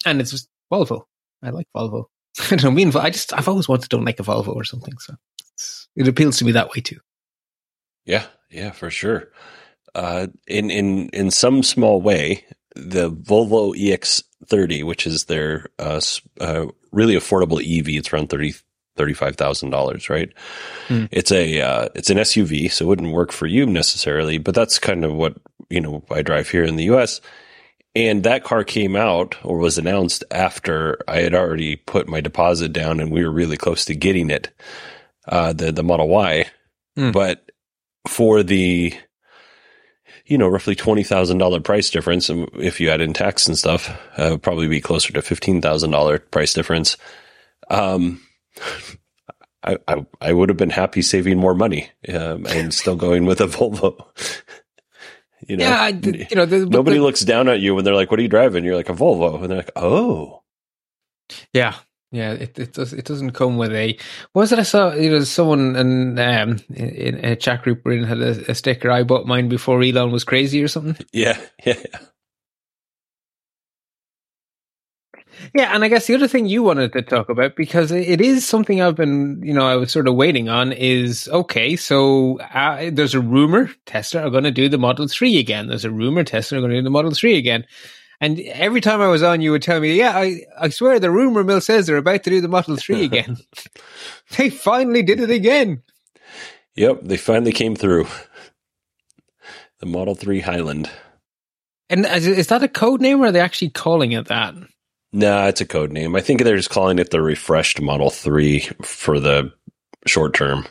And it's Volvo. I like Volvo. [laughs] I don't mean I just I've always wanted to don't like a Volvo or something, so it's, it appeals to me that way too. Yeah, yeah, for sure. Uh, in in in some small way, the Volvo EX30, which is their uh, uh, really affordable EV, it's around thirty thirty five thousand dollars, right? Hmm. It's a uh, it's an SUV, so it wouldn't work for you necessarily, but that's kind of what you know I drive here in the U.S. And that car came out or was announced after I had already put my deposit down, and we were really close to getting it, uh, the the Model Y. Hmm. But for the you know roughly twenty thousand dollar price difference, and if you add in tax and stuff, uh, probably be closer to fifteen thousand dollar price difference. Um, I, I I would have been happy saving more money um, and still going with a Volvo. [laughs] you know, yeah, I, you know, the, nobody the- looks down at you when they're like, "What are you driving?" You're like a Volvo, and they're like, "Oh, Yeah, yeah. It it does it doesn't come with a. Was it I saw? It was someone in um in, in a chat group had a, a sticker. I bought mine before Elon was crazy or something. [laughs] yeah, yeah." Yeah, and I guess the other thing you wanted to talk about because it it is something I've been, you know, I was sort of waiting on is okay. So uh, there's a rumor Tesla are going to do the Model Three again. There's a rumor Tesla are going to do the Model Three again. And every time I was on, you would tell me, "Yeah, I, I swear the rumor mill says they're about to do the Model Three [laughs] again." [laughs] they finally did it again. Yep, they finally came through. The Model Three Highland. And is, that a code name, or are they actually calling it that? Nah, it's a code name. I think they're just calling it the refreshed Model 3 for the short term.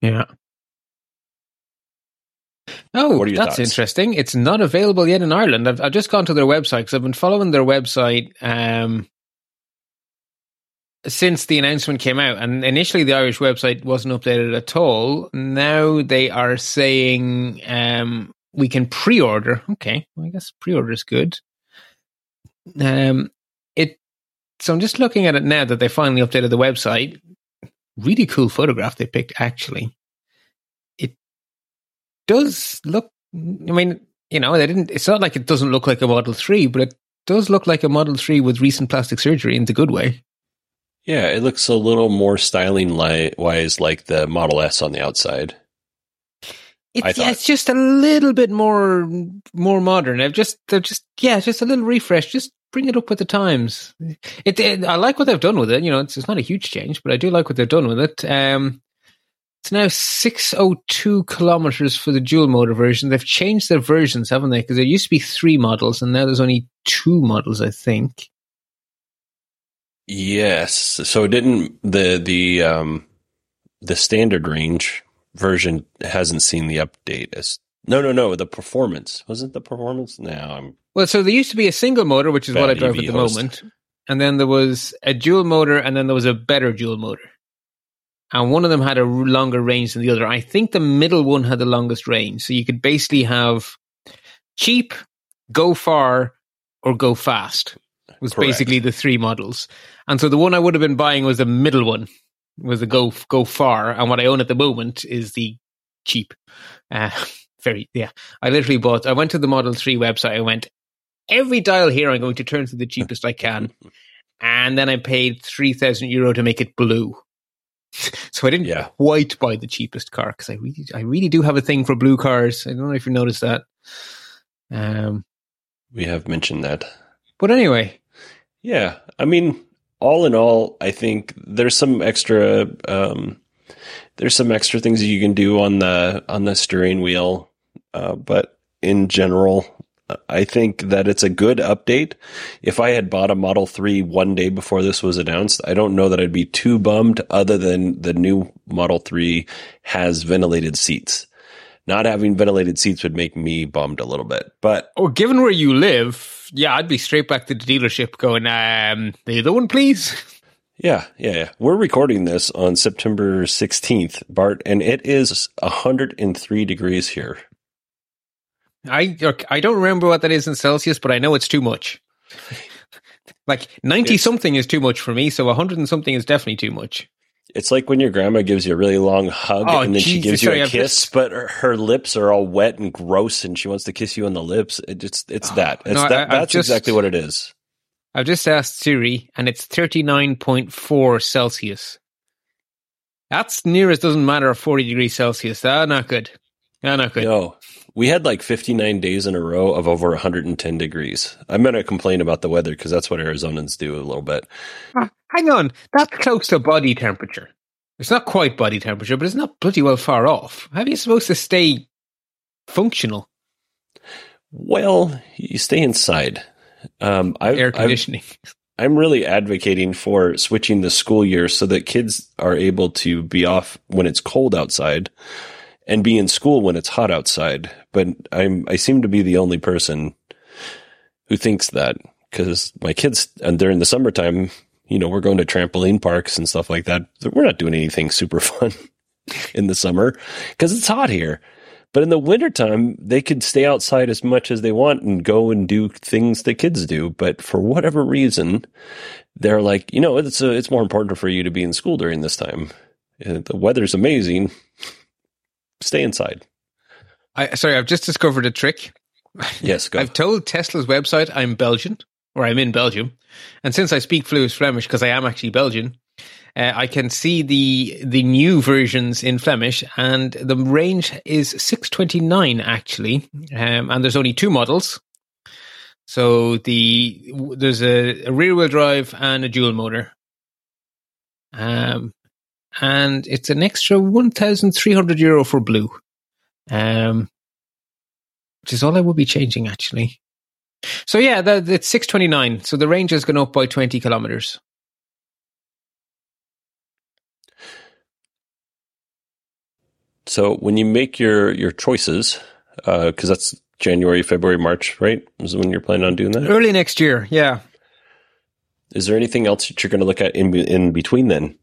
Yeah. Oh, What are your that's thoughts? interesting. It's not available yet in Ireland. I've, I've just gone to their website because I've been following their website um, since the announcement came out. And initially, the Irish website wasn't updated at all. Now they are saying um, we can pre order. Okay, well, I guess pre order is good. Um, so I'm just looking at it now that they finally updated the website. Really cool photograph they picked. Actually, it does look. I mean, you know, they didn't. It's not like it doesn't look like a Model Three, but it does look like a Model Three with recent plastic surgery in the good way. Yeah, it looks a little more styling li- wise like the Model S on the outside. It's, yeah, it's just a little bit more more modern. I've just they're just yeah, just a little refresh. Just bring it up with the times. It, it, I like what they've done with it. You know, it's, it's not a huge change, but I do like what they've done with it. Um, it's now 602 kilometers for the dual motor version. They've changed their versions, haven't they? Because there used to be three models, and now there's only two models, I think. Yes. So it didn't the the um the standard range version hasn't seen the update as no no no the performance wasn't the performance now I'm well so there used to be a single motor which is what I drive EV at the host. moment and then there was a dual motor and then there was a better dual motor and one of them had a longer range than the other I think the middle one had the longest range so you could basically have cheap go far or go fast was Correct. basically the three models and so the one I would have been buying was the middle one was the go go far, and what I own at the moment is the cheap. Uh, [laughs] very yeah. I literally bought. I went to the Model Three website. I went every dial here. I'm going to turn to the cheapest I can, [laughs] and then I paid three thousand euro to make it blue. [laughs] so I didn't yeah. quite buy the cheapest car because I really, I really do have a thing for blue cars. I don't know if you noticed that. Um, we have mentioned that, but anyway, yeah. I mean, all in all, I think there's some extra um, there's some extra things that you can do on the on the steering wheel, uh, but in general, I think that it's a good update. If I had bought a Model 3 one day before this was announced, I don't know that I'd be too bummed other than the new Model 3 has ventilated seats. Not having ventilated seats would make me bummed a little bit. But Oh, given where you live, yeah, I'd be straight back to the dealership going, um, the other one, please. [laughs] Yeah, yeah, yeah. We're recording this on September 16th, Bart, and it is 103 degrees here. I I don't remember what that is in Celsius, but I know it's too much. [laughs] like 90 it's, something is too much for me, so 100 and something is definitely too much. It's like when your grandma gives you a really long hug oh, and then Jesus, she gives you a kiss, just... but her, her, lips are all wet and gross and she wants to kiss you on the lips. It just, it's that. It's no, that I, that's just, exactly what it is. I've just asked Siri and it's 39.4 Celsius. That's near as doesn't matter 40 degrees Celsius. Ah, not good. Ah, not good. No, we had like 59 days in a row of over 110 degrees. I'm going to complain about the weather because that's what Arizonans do a little bit. Ah, hang on, that's close to body temperature. It's not quite body temperature, but it's not bloody well far off. How are you supposed to stay functional? Well, you stay inside. Um, I've, Air conditioning. [laughs] i am really advocating for switching the school year so that kids are able to be off when it's cold outside and be in school when it's hot outside. But I'm I seem to be the only person who thinks that because my kids and during the summertime you know, we're going to trampoline parks and stuff like that. We're not doing anything super [laughs] fun in the summer because it's hot here. But in the wintertime, they could stay outside as much as they want and go and do things that kids do. But for whatever reason, they're like, you know, it's a, it's more important for you to be in school during this time. Uh, the weather's amazing. Stay inside. I sorry, I've just discovered a trick. Yes, go. [laughs] I've told Tesla's website I'm Belgian or I'm in Belgium, and since I speak fluent Flemish because I am actually Belgian, uh, I can see the the new versions in Flemish, and the range is 629 actually, um, and there's only two models. So the there's a, a rear wheel drive and a dual motor, um, and it's an extra 1,300 euro for blue, um, which is all I will be changing actually. So yeah, the, it's 629. So the range has gone up by 20 kilometers. So when you make your your choices, because uh, that's January, February, March, right? Is when you're planning on doing that? Early next year, yeah. Is there anything else that you're going to look at in in between then,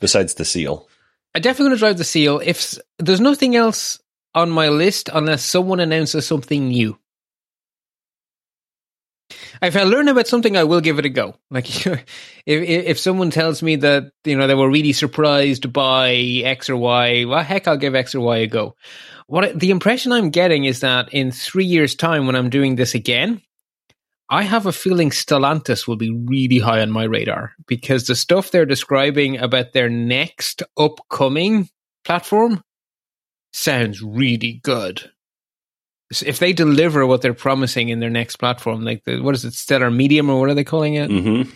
besides the seal? I definitely going to drive the seal. If there's nothing else on my list, unless someone announces something new. if I learn about something, I will give it a go. [laughs] Like if if someone tells me that you know they were really surprised by X or Y, well, heck, I'll give X or Y a go. What the impression I'm getting is that in three years' time, when I'm doing this again, I have a feeling Stellantis will be really high on my radar because the stuff they're describing about their next upcoming platform sounds really good if they deliver what they're promising in their next platform, like the what is it, Stellar Medium or what are they calling it? Mm-hmm.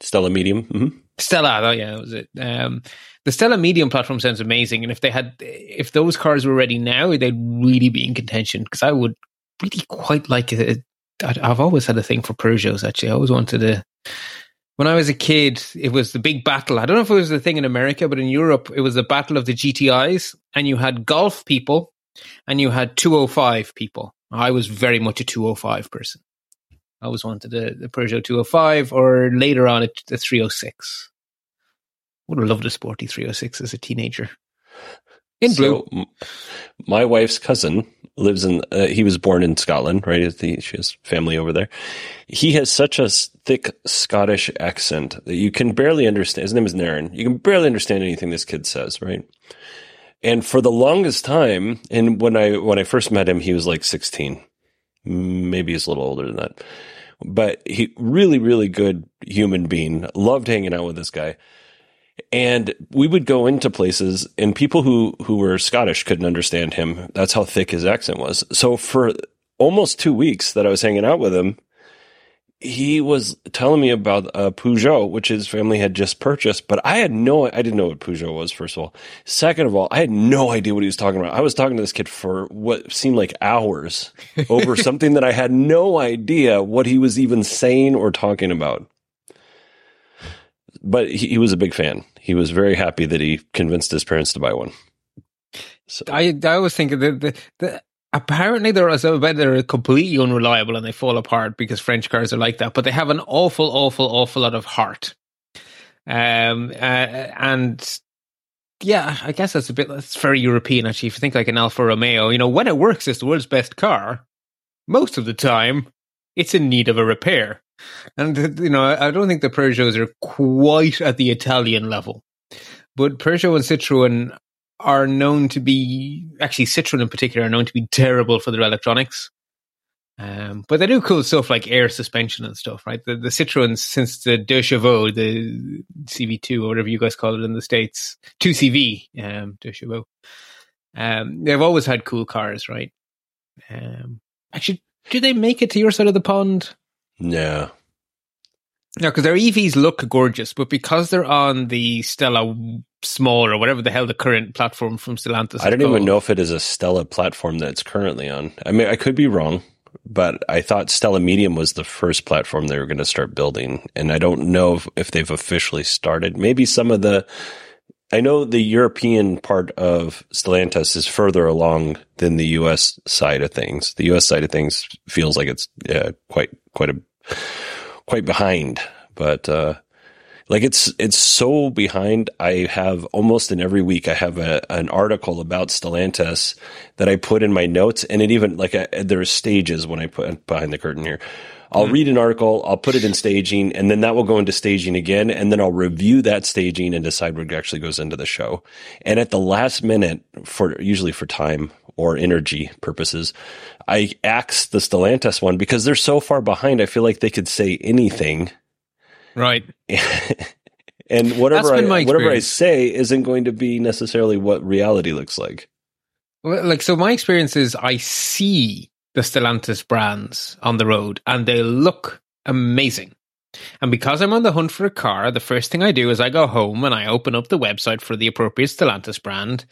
Stella Medium. Mm-hmm. Stella, oh yeah, that was it. Um, the Stella Medium platform sounds amazing, and if they had, if those cars were ready now, they'd really be in contention because I would really quite like it. I've always had a thing for Peugeots. Actually, I always wanted to. When I was a kid, it was the big battle. I don't know if it was the thing in America, but in Europe, it was the battle of the GTIs, and you had golf people and you had 205 people. I was very much a 205 person. I always wanted the, the Peugeot 205 or later on the 306. Would have loved a sporty 306 as a teenager. In blue. So, my wife's cousin lives in, uh, he was born in Scotland, right? She has family over there. He has such a thick Scottish accent that you can barely understand. His name is Naren. You can barely understand anything this kid says, right? And for the longest time, and when I when I first met him, he was like 16. Maybe he's a little older than that. But he really, really good human being. Loved hanging out with this guy. And we would go into places and people who, who were Scottish couldn't understand him. That's how thick his accent was. So for almost two weeks that I was hanging out with him, he was telling me about a Peugeot, which his family had just purchased, but I had no, I didn't know what Peugeot was, first of all. Second of all, I had no idea what he was talking about. I was talking to this kid for what seemed like hours over [laughs] something that I had no idea what he was even saying or talking about. But he, he was a big fan. He was very happy that he convinced his parents to buy one. So. I I was thinking that the, the apparently they're so they're completely unreliable and they fall apart because French cars are like that. But they have an awful, awful, awful lot of heart. Um, uh, and yeah, I guess that's a bit. That's very European actually. If you think like an Alfa Romeo, you know, when it works, it's the world's best car. Most of the time, it's in need of a repair. And you know, I don't think the Peugeots are quite at the Italian level, but Peugeot and Citroen are known to be actually Citroen in particular are known to be terrible for their electronics. Um, but they do cool stuff like air suspension and stuff, right? The, the Citroens since the Deux Chevaux, the CV2 or whatever you guys call it in the States, 2CV, um, Deux Chevaux. Um, they've always had cool cars, right? Um, actually, do they make it to your side of the pond? No. No, because their EVs look gorgeous, but because they're on the Stella small or whatever the hell the current platform from Stellantis. I don't even know if it is a Stella platform that it's currently on. I mean, I could be wrong, but I thought Stella Medium was the first platform they were going to start building, and I don't know if, if they've officially started. Maybe some of the. I know the European part of Stellantis is further along than the U.S. side of things. The U.S. side of things feels like it's quite quite a quite behind, but uh, like it's it's so behind. I have almost in every week I have a, an article about Stellantis that I put in my notes, and it even like a, there are stages when I put behind the curtain here. I'll mm read an article, I'll put it in staging, and then that will go into staging again, and then I'll review that staging and decide what actually goes into the show. And at the last minute, for usually for time or energy purposes, I axe the Stellantis one because they're so far behind. I feel like they could say anything Right. [laughs] and whatever I, whatever I say isn't going to be necessarily what reality looks like. Like so, my experience is I see the Stellantis brands on the road, and they look amazing. And because I'm on the hunt for a car, the first thing I do is I go home and I open up the website for the appropriate Stellantis brand,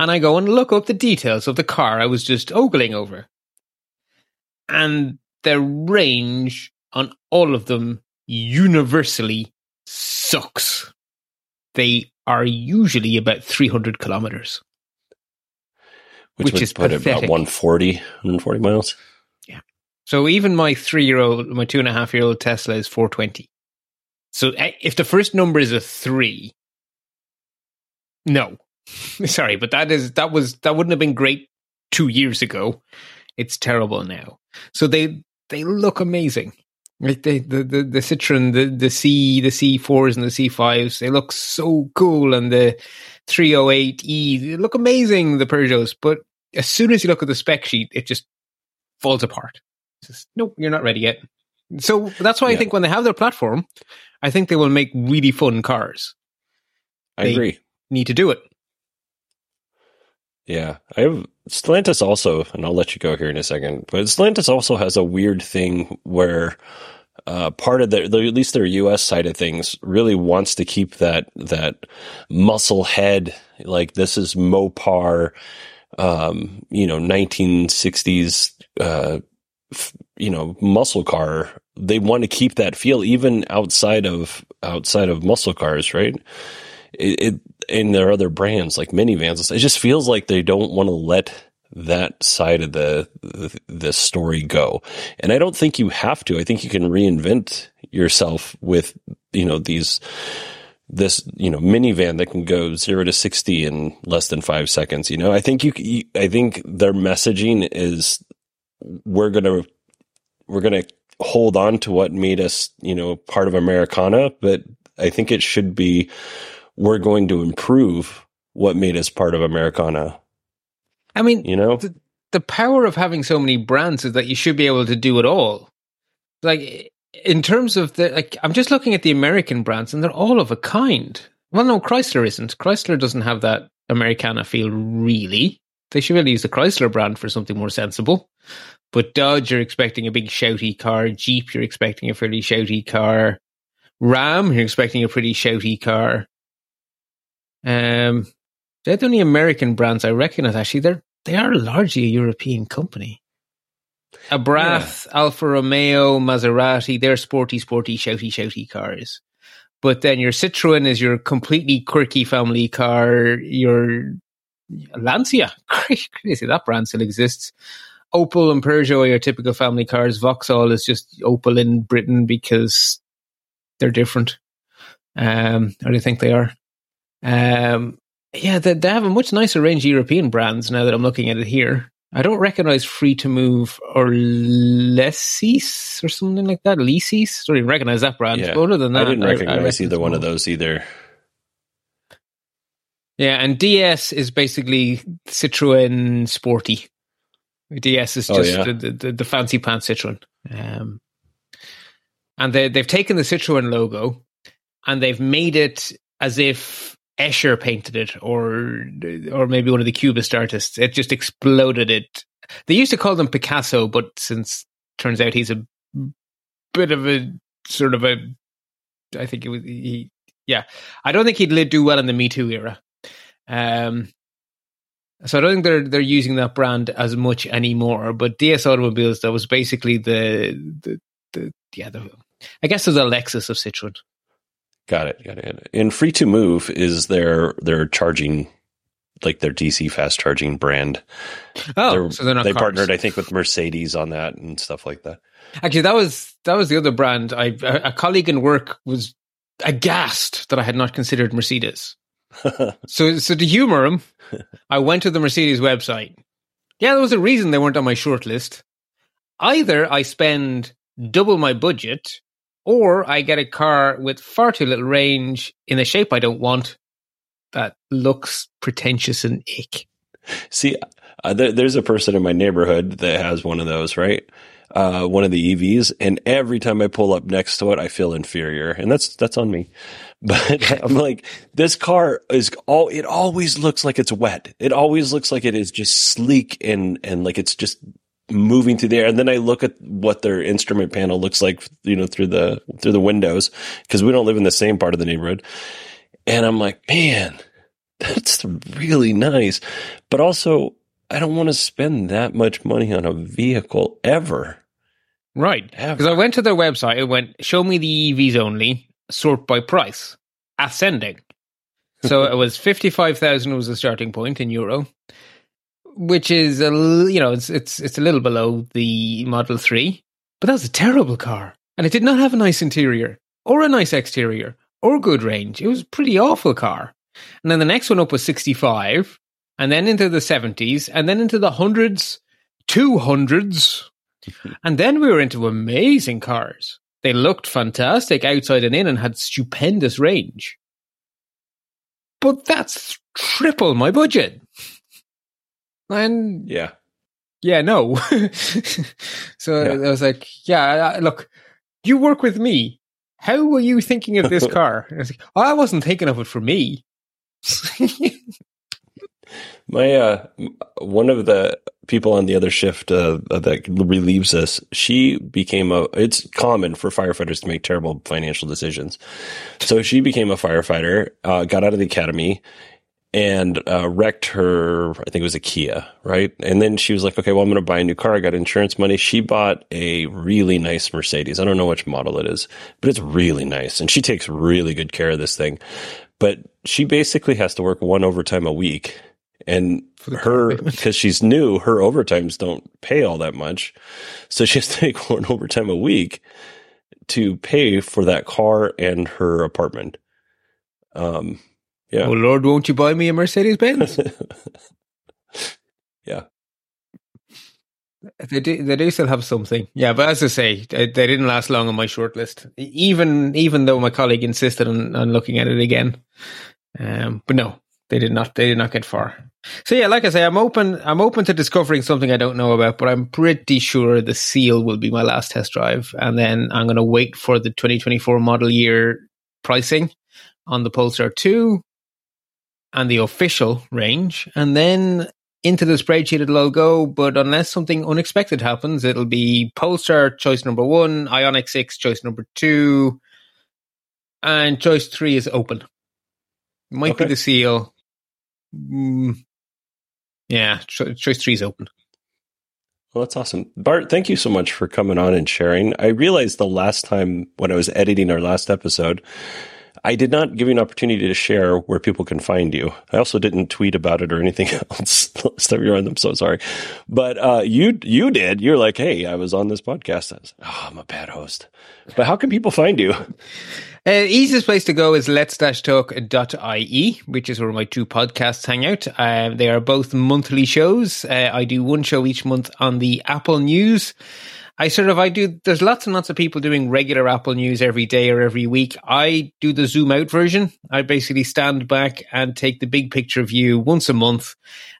and I go and look up the details of the car I was just ogling over. And the range on all of them universally sucks. They are usually about 300 kilometers. Which, which is put pathetic. about 140, 140 miles. Yeah. So even my three year old, my two and a half year old Tesla is 420. So eh, if the first number is a three, no, [laughs] sorry, but that is, that was, that wouldn't have been great two years ago. It's terrible now. So they, they look amazing Like the, the, the, the Citroen, the, the C, the C4s and the C5s, they look so cool. And the 308E, they look amazing, the Peugeots. But as soon as you look at the spec sheet, it just falls apart. It's just, nope, you're not ready yet. So that's why yeah. I think when they have their platform, I think they will make really fun cars. I they agree. Need to do it. Yeah, I have Stellantis also, and I'll let you go here in a second. But Stellantis also has a weird thing where uh, part of their, at least their U.S. side of things, really wants to keep that that muscle head. Like this is Mopar, um, you know, 1960s, uh, f- you know, muscle car. They want to keep that feel even outside of outside of muscle cars, right? It, it in their other brands like minivans. It just feels like they don't want to let that side of the, the, the story go. And I don't think you have to. I think you can reinvent yourself with you know these this you know minivan that can go 0 to 60 in less than 5 seconds you know i think you, you i think their messaging is we're going to we're going to hold on to what made us you know part of americana but i think it should be we're going to improve what made us part of Americana. I mean, you know, the, the power of having so many brands is that you should be able to do it all. Like in terms of the, like, I'm just looking at the American brands and they're all of a kind. Well, no, Chrysler isn't. Chrysler doesn't have that Americana feel really. They should really use the Chrysler brand for something more sensible. But Dodge, you're expecting a big shouty car. Jeep, you're expecting a fairly shouty car. Ram, you're expecting a pretty shouty car. Um, they're the only American brands I recognize. Actually, they're they are largely a European company. Abarth, yeah. Alfa Romeo, Maserati, they're sporty, sporty, shouty, shouty cars. But then your Citroen is your completely quirky family car. Your Lancia, [laughs] crazy, that brand still exists. Opel and Peugeot are your typical family cars. Vauxhall is just Opel in Britain because they're different. Um, or do you think they are? Um, yeah, they, they have a much nicer range of European brands now that I'm looking at it here. I don't recognize free to move or Leasys or something like that. Leasys? Don't even recognize that brand. Yeah, other than that, I didn't recognize I, I either one of those either. Yeah, and DS is basically Citroen Sporty. DS is oh, just oh, yeah. the, the, the, fancy pants Citroen. Um, and they, they've taken the Citroen logo and they've made it as if Escher painted it, or or maybe one of the Cubist artists. It just exploded it. They used to call them Picasso, but since turns out he's a bit of a sort of a, I think it was he. Yeah, I don't think he'd do well in the Me Too era. Um, so I don't think they're they're using that brand as much anymore. But DS Automobiles, that was basically the the, the yeah the I guess was a Lexus of Citroen. Got it. Got it. And Free to Move is their their charging, like their DC fast charging brand. Oh, they're, so they're not. They cars. partnered, I think, with Mercedes on that and stuff like that. Actually, that was that was the other brand. I a, a colleague in work was aghast that I had not considered Mercedes. [laughs] so, so to humor him, [laughs] I went to the Mercedes website. Yeah, there was a reason they weren't on my short list. Either I spend double my budget or I get a car with far too little range in a shape I don't want that looks pretentious and ick. See, uh, there, there's a person in my neighborhood that has one of those, right? Uh, one of the EVs, and every time I pull up next to it, I feel inferior, and that's that's on me. [laughs] But [laughs] I'm like, this car is all. It always looks like it's wet. It always looks like it is just sleek and and like it's just moving through there. And then I look at what their instrument panel looks like, you know, through the, through the windows because we don't live in the same part of the neighborhood. And I'm like, man, [laughs] that's really nice. But also, I don't want to spend that much money on a vehicle ever. Right. Because I went to their website, it went, show me the EVs only, sort by price, ascending. So [laughs] it was 55,000 was the starting point in euro which is a you know it's it's it's a little below the Model Three, but that was a terrible car, and it did not have a nice interior or a nice exterior or good range. It was a pretty awful car. And then the next one up was sixty five, and then into the seventies, and then into the hundreds, two hundreds, [laughs] and then we were into amazing cars They looked fantastic outside and in and had stupendous range. But that's triple my budget. And Yeah. yeah, no. [laughs] so Yeah. I was like, yeah, look, you work with me. How were you thinking of this [laughs] car? I was like, oh, I wasn't thinking of it for me. [laughs] My uh, one of the people on the other shift uh, that relieves us, she became a. It's common for firefighters to make terrible financial decisions, so she became a firefighter, uh, got out of the academy, and uh, wrecked her. I think it was a Kia, right? And then she was like, "Okay, well, I'm going to buy a new car. I got insurance money." She bought a really nice Mercedes. I don't know which model it is, but it's really nice, and she takes really good care of this thing. But she basically has to work one overtime a week and her because she's new her overtimes don't pay all that much so she has to [laughs] make one overtime a week to pay for that car and her apartment um yeah Oh Lord, won't you buy me a Mercedes Benz? [laughs] yeah They do, they do still have something. Yeah, but as I say, they, they didn't last long on my shortlist. Even even though my colleague insisted on, on looking at it again. Um, but no, they did not. They did not get far. So yeah, like I say, I'm open. I'm open to discovering something I don't know about, but I'm pretty sure the Seal will be my last test drive, and then I'm going to wait for the 2024 model year pricing on the Polestar 2 and the official range, and then into the spreadsheet it'll all go. But unless something unexpected happens, it'll be Polestar choice number one, Ioniq 6 choice number two, and choice three is open. Might Okay. be the seal. Mm, yeah, cho- choice three is open. well that's awesome bart thank you so much for coming on and sharing i realized the last time when i was editing our last episode I did not give you an opportunity to share where people can find you. I also didn't tweet about it or anything [laughs] else. I'm so sorry, but uh, you you did. You're like, hey, I was on this podcast. I was, oh, I'm a bad host. But how can people find you? Uh, easiest place to go is let's-talk.ie, which is where my two podcasts hang out. Uh, they are both monthly shows. Uh, I do one show each month on the Apple News. I sort of, I do, there's lots and lots of people doing regular Apple News every day or every week. I do the zoom out version. I basically stand back and take the big picture view once a month.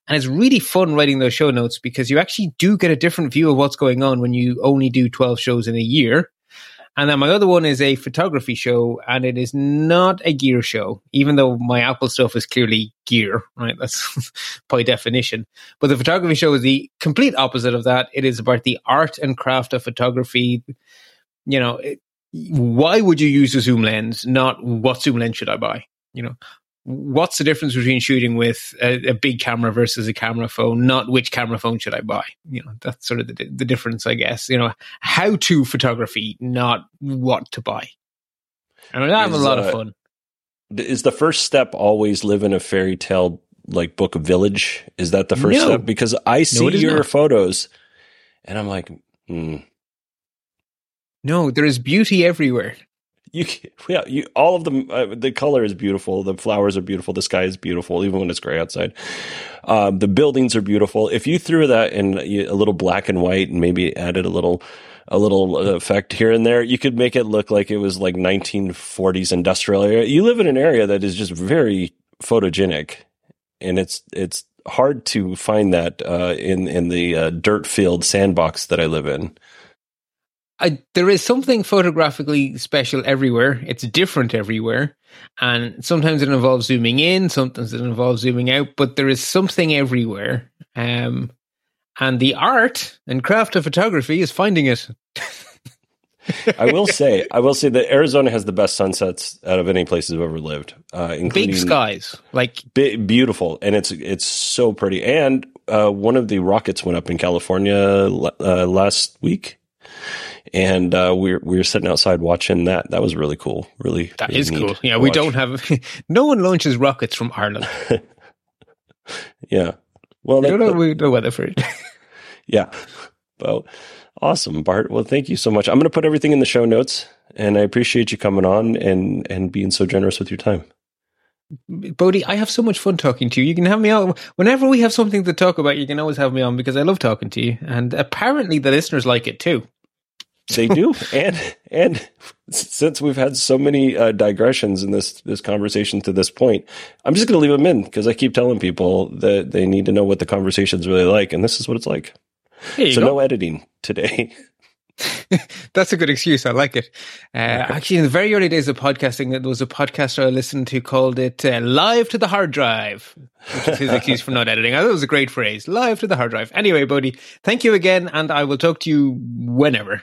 And it's really fun writing those show notes because you actually do get a different view of what's going on when you only do 12 shows in a year. And then my other one is a photography show, and it is not a gear show, even though my Apple stuff is clearly gear, right? That's [laughs] by definition. But the photography show is the complete opposite of that. It is about the art and craft of photography. You know, it, why would you use a zoom lens? Not what zoom lens should I buy? You know, what's the difference between shooting with a, a big camera versus a camera phone? Not which camera phone should I buy? You know, that's sort of the, the difference, I guess. You know, how to photography, not what to buy. And I have a lot of uh, fun. Is the first step always live in a fairy tale like book village? Is that the first No. step? Because I see is your not. photos, and I'm like, hmm. No, there is beauty everywhere. You, yeah, you, all of them. Uh, the color is beautiful. The flowers are beautiful. The sky is beautiful, even when it's gray outside. Um, the buildings are beautiful. If you threw that in a little black and white and maybe added a little, a little effect here and there, you could make it look like it was like 1940s industrial area. You live in an area that is just very photogenic, and it's it's hard to find that uh, in in the uh, dirt field sandbox that I live in. I, there is something photographically special everywhere. It's different everywhere. And sometimes it involves zooming in, sometimes it involves zooming out, but there is something everywhere. Um, and the art and craft of photography is finding it. I will say, I will say that Arizona has the best sunsets out of any places I've ever lived, uh, including Big skies. Like, bi- beautiful, and it's it's so pretty. And uh, one of the rockets went up in California uh, last week, and uh, we're we were sitting outside watching that. That was really cool. Really, that really is cool. Yeah, we watch. don't have, [laughs] no one launches rockets from Ireland. [laughs] Yeah, well, We that, don't we- no weather for it. [laughs] yeah. Well, awesome, Bart. Well, thank you so much. I'm going to put everything in the show notes, and I appreciate you coming on and and being so generous with your time. Bodie, I have so much fun talking to you. You can have me on whenever we have something to talk about. You can always have me on because I love talking to you, and apparently the listeners like it too. They do, and and since we've had so many uh, digressions in this this conversation to this point, I'm just going to leave them in because I keep telling people that they need to know what the conversation's really like, and this is what it's like. So go. no editing today. [laughs] That's a good excuse. I like it. Uh, actually, in the very early days of podcasting, there was a podcaster I listened to called it uh, "Live to the Hard Drive," which is his excuse for not editing. I thought it was a great phrase, "Live to the hard drive." Anyway, Bodie, thank you again, and I will talk to you whenever.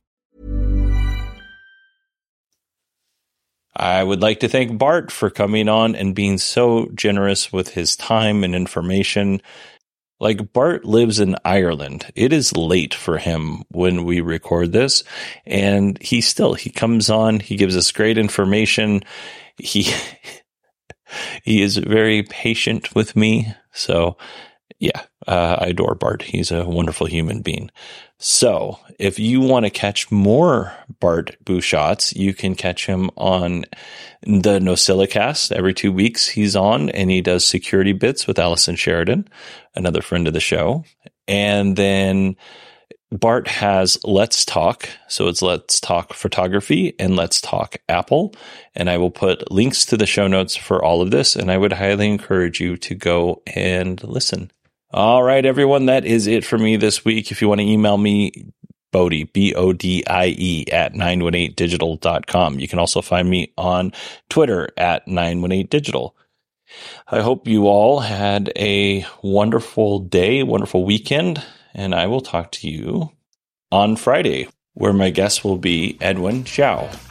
I would like to thank Bart for coming on and being so generous with his time and information. Like Bart lives in Ireland. It is late for him when we record this and he still he comes on, he gives us great information. He [laughs] he is very patient with me. So yeah, uh, I adore Bart. He's a wonderful human being. So if you want to catch more Bart Busschots, you can catch him on the NosillaCast every two weeks. He's on and he does security bits with Allison Sheridan, another friend of the show. And then Bart has Let's Talk. So it's Let's Talk Photography and Let's Talk Apple. And I will put links to the show notes for all of this. And I would highly encourage you to go and listen. All right, everyone. That is it for me this week. If you want to email me, Bodie, B O D I E at 918digital.com. You can also find me on Twitter at 918digital. I hope you all had a wonderful day, wonderful weekend, and I will talk to you on Friday, where my guest will be Edwin Xiao.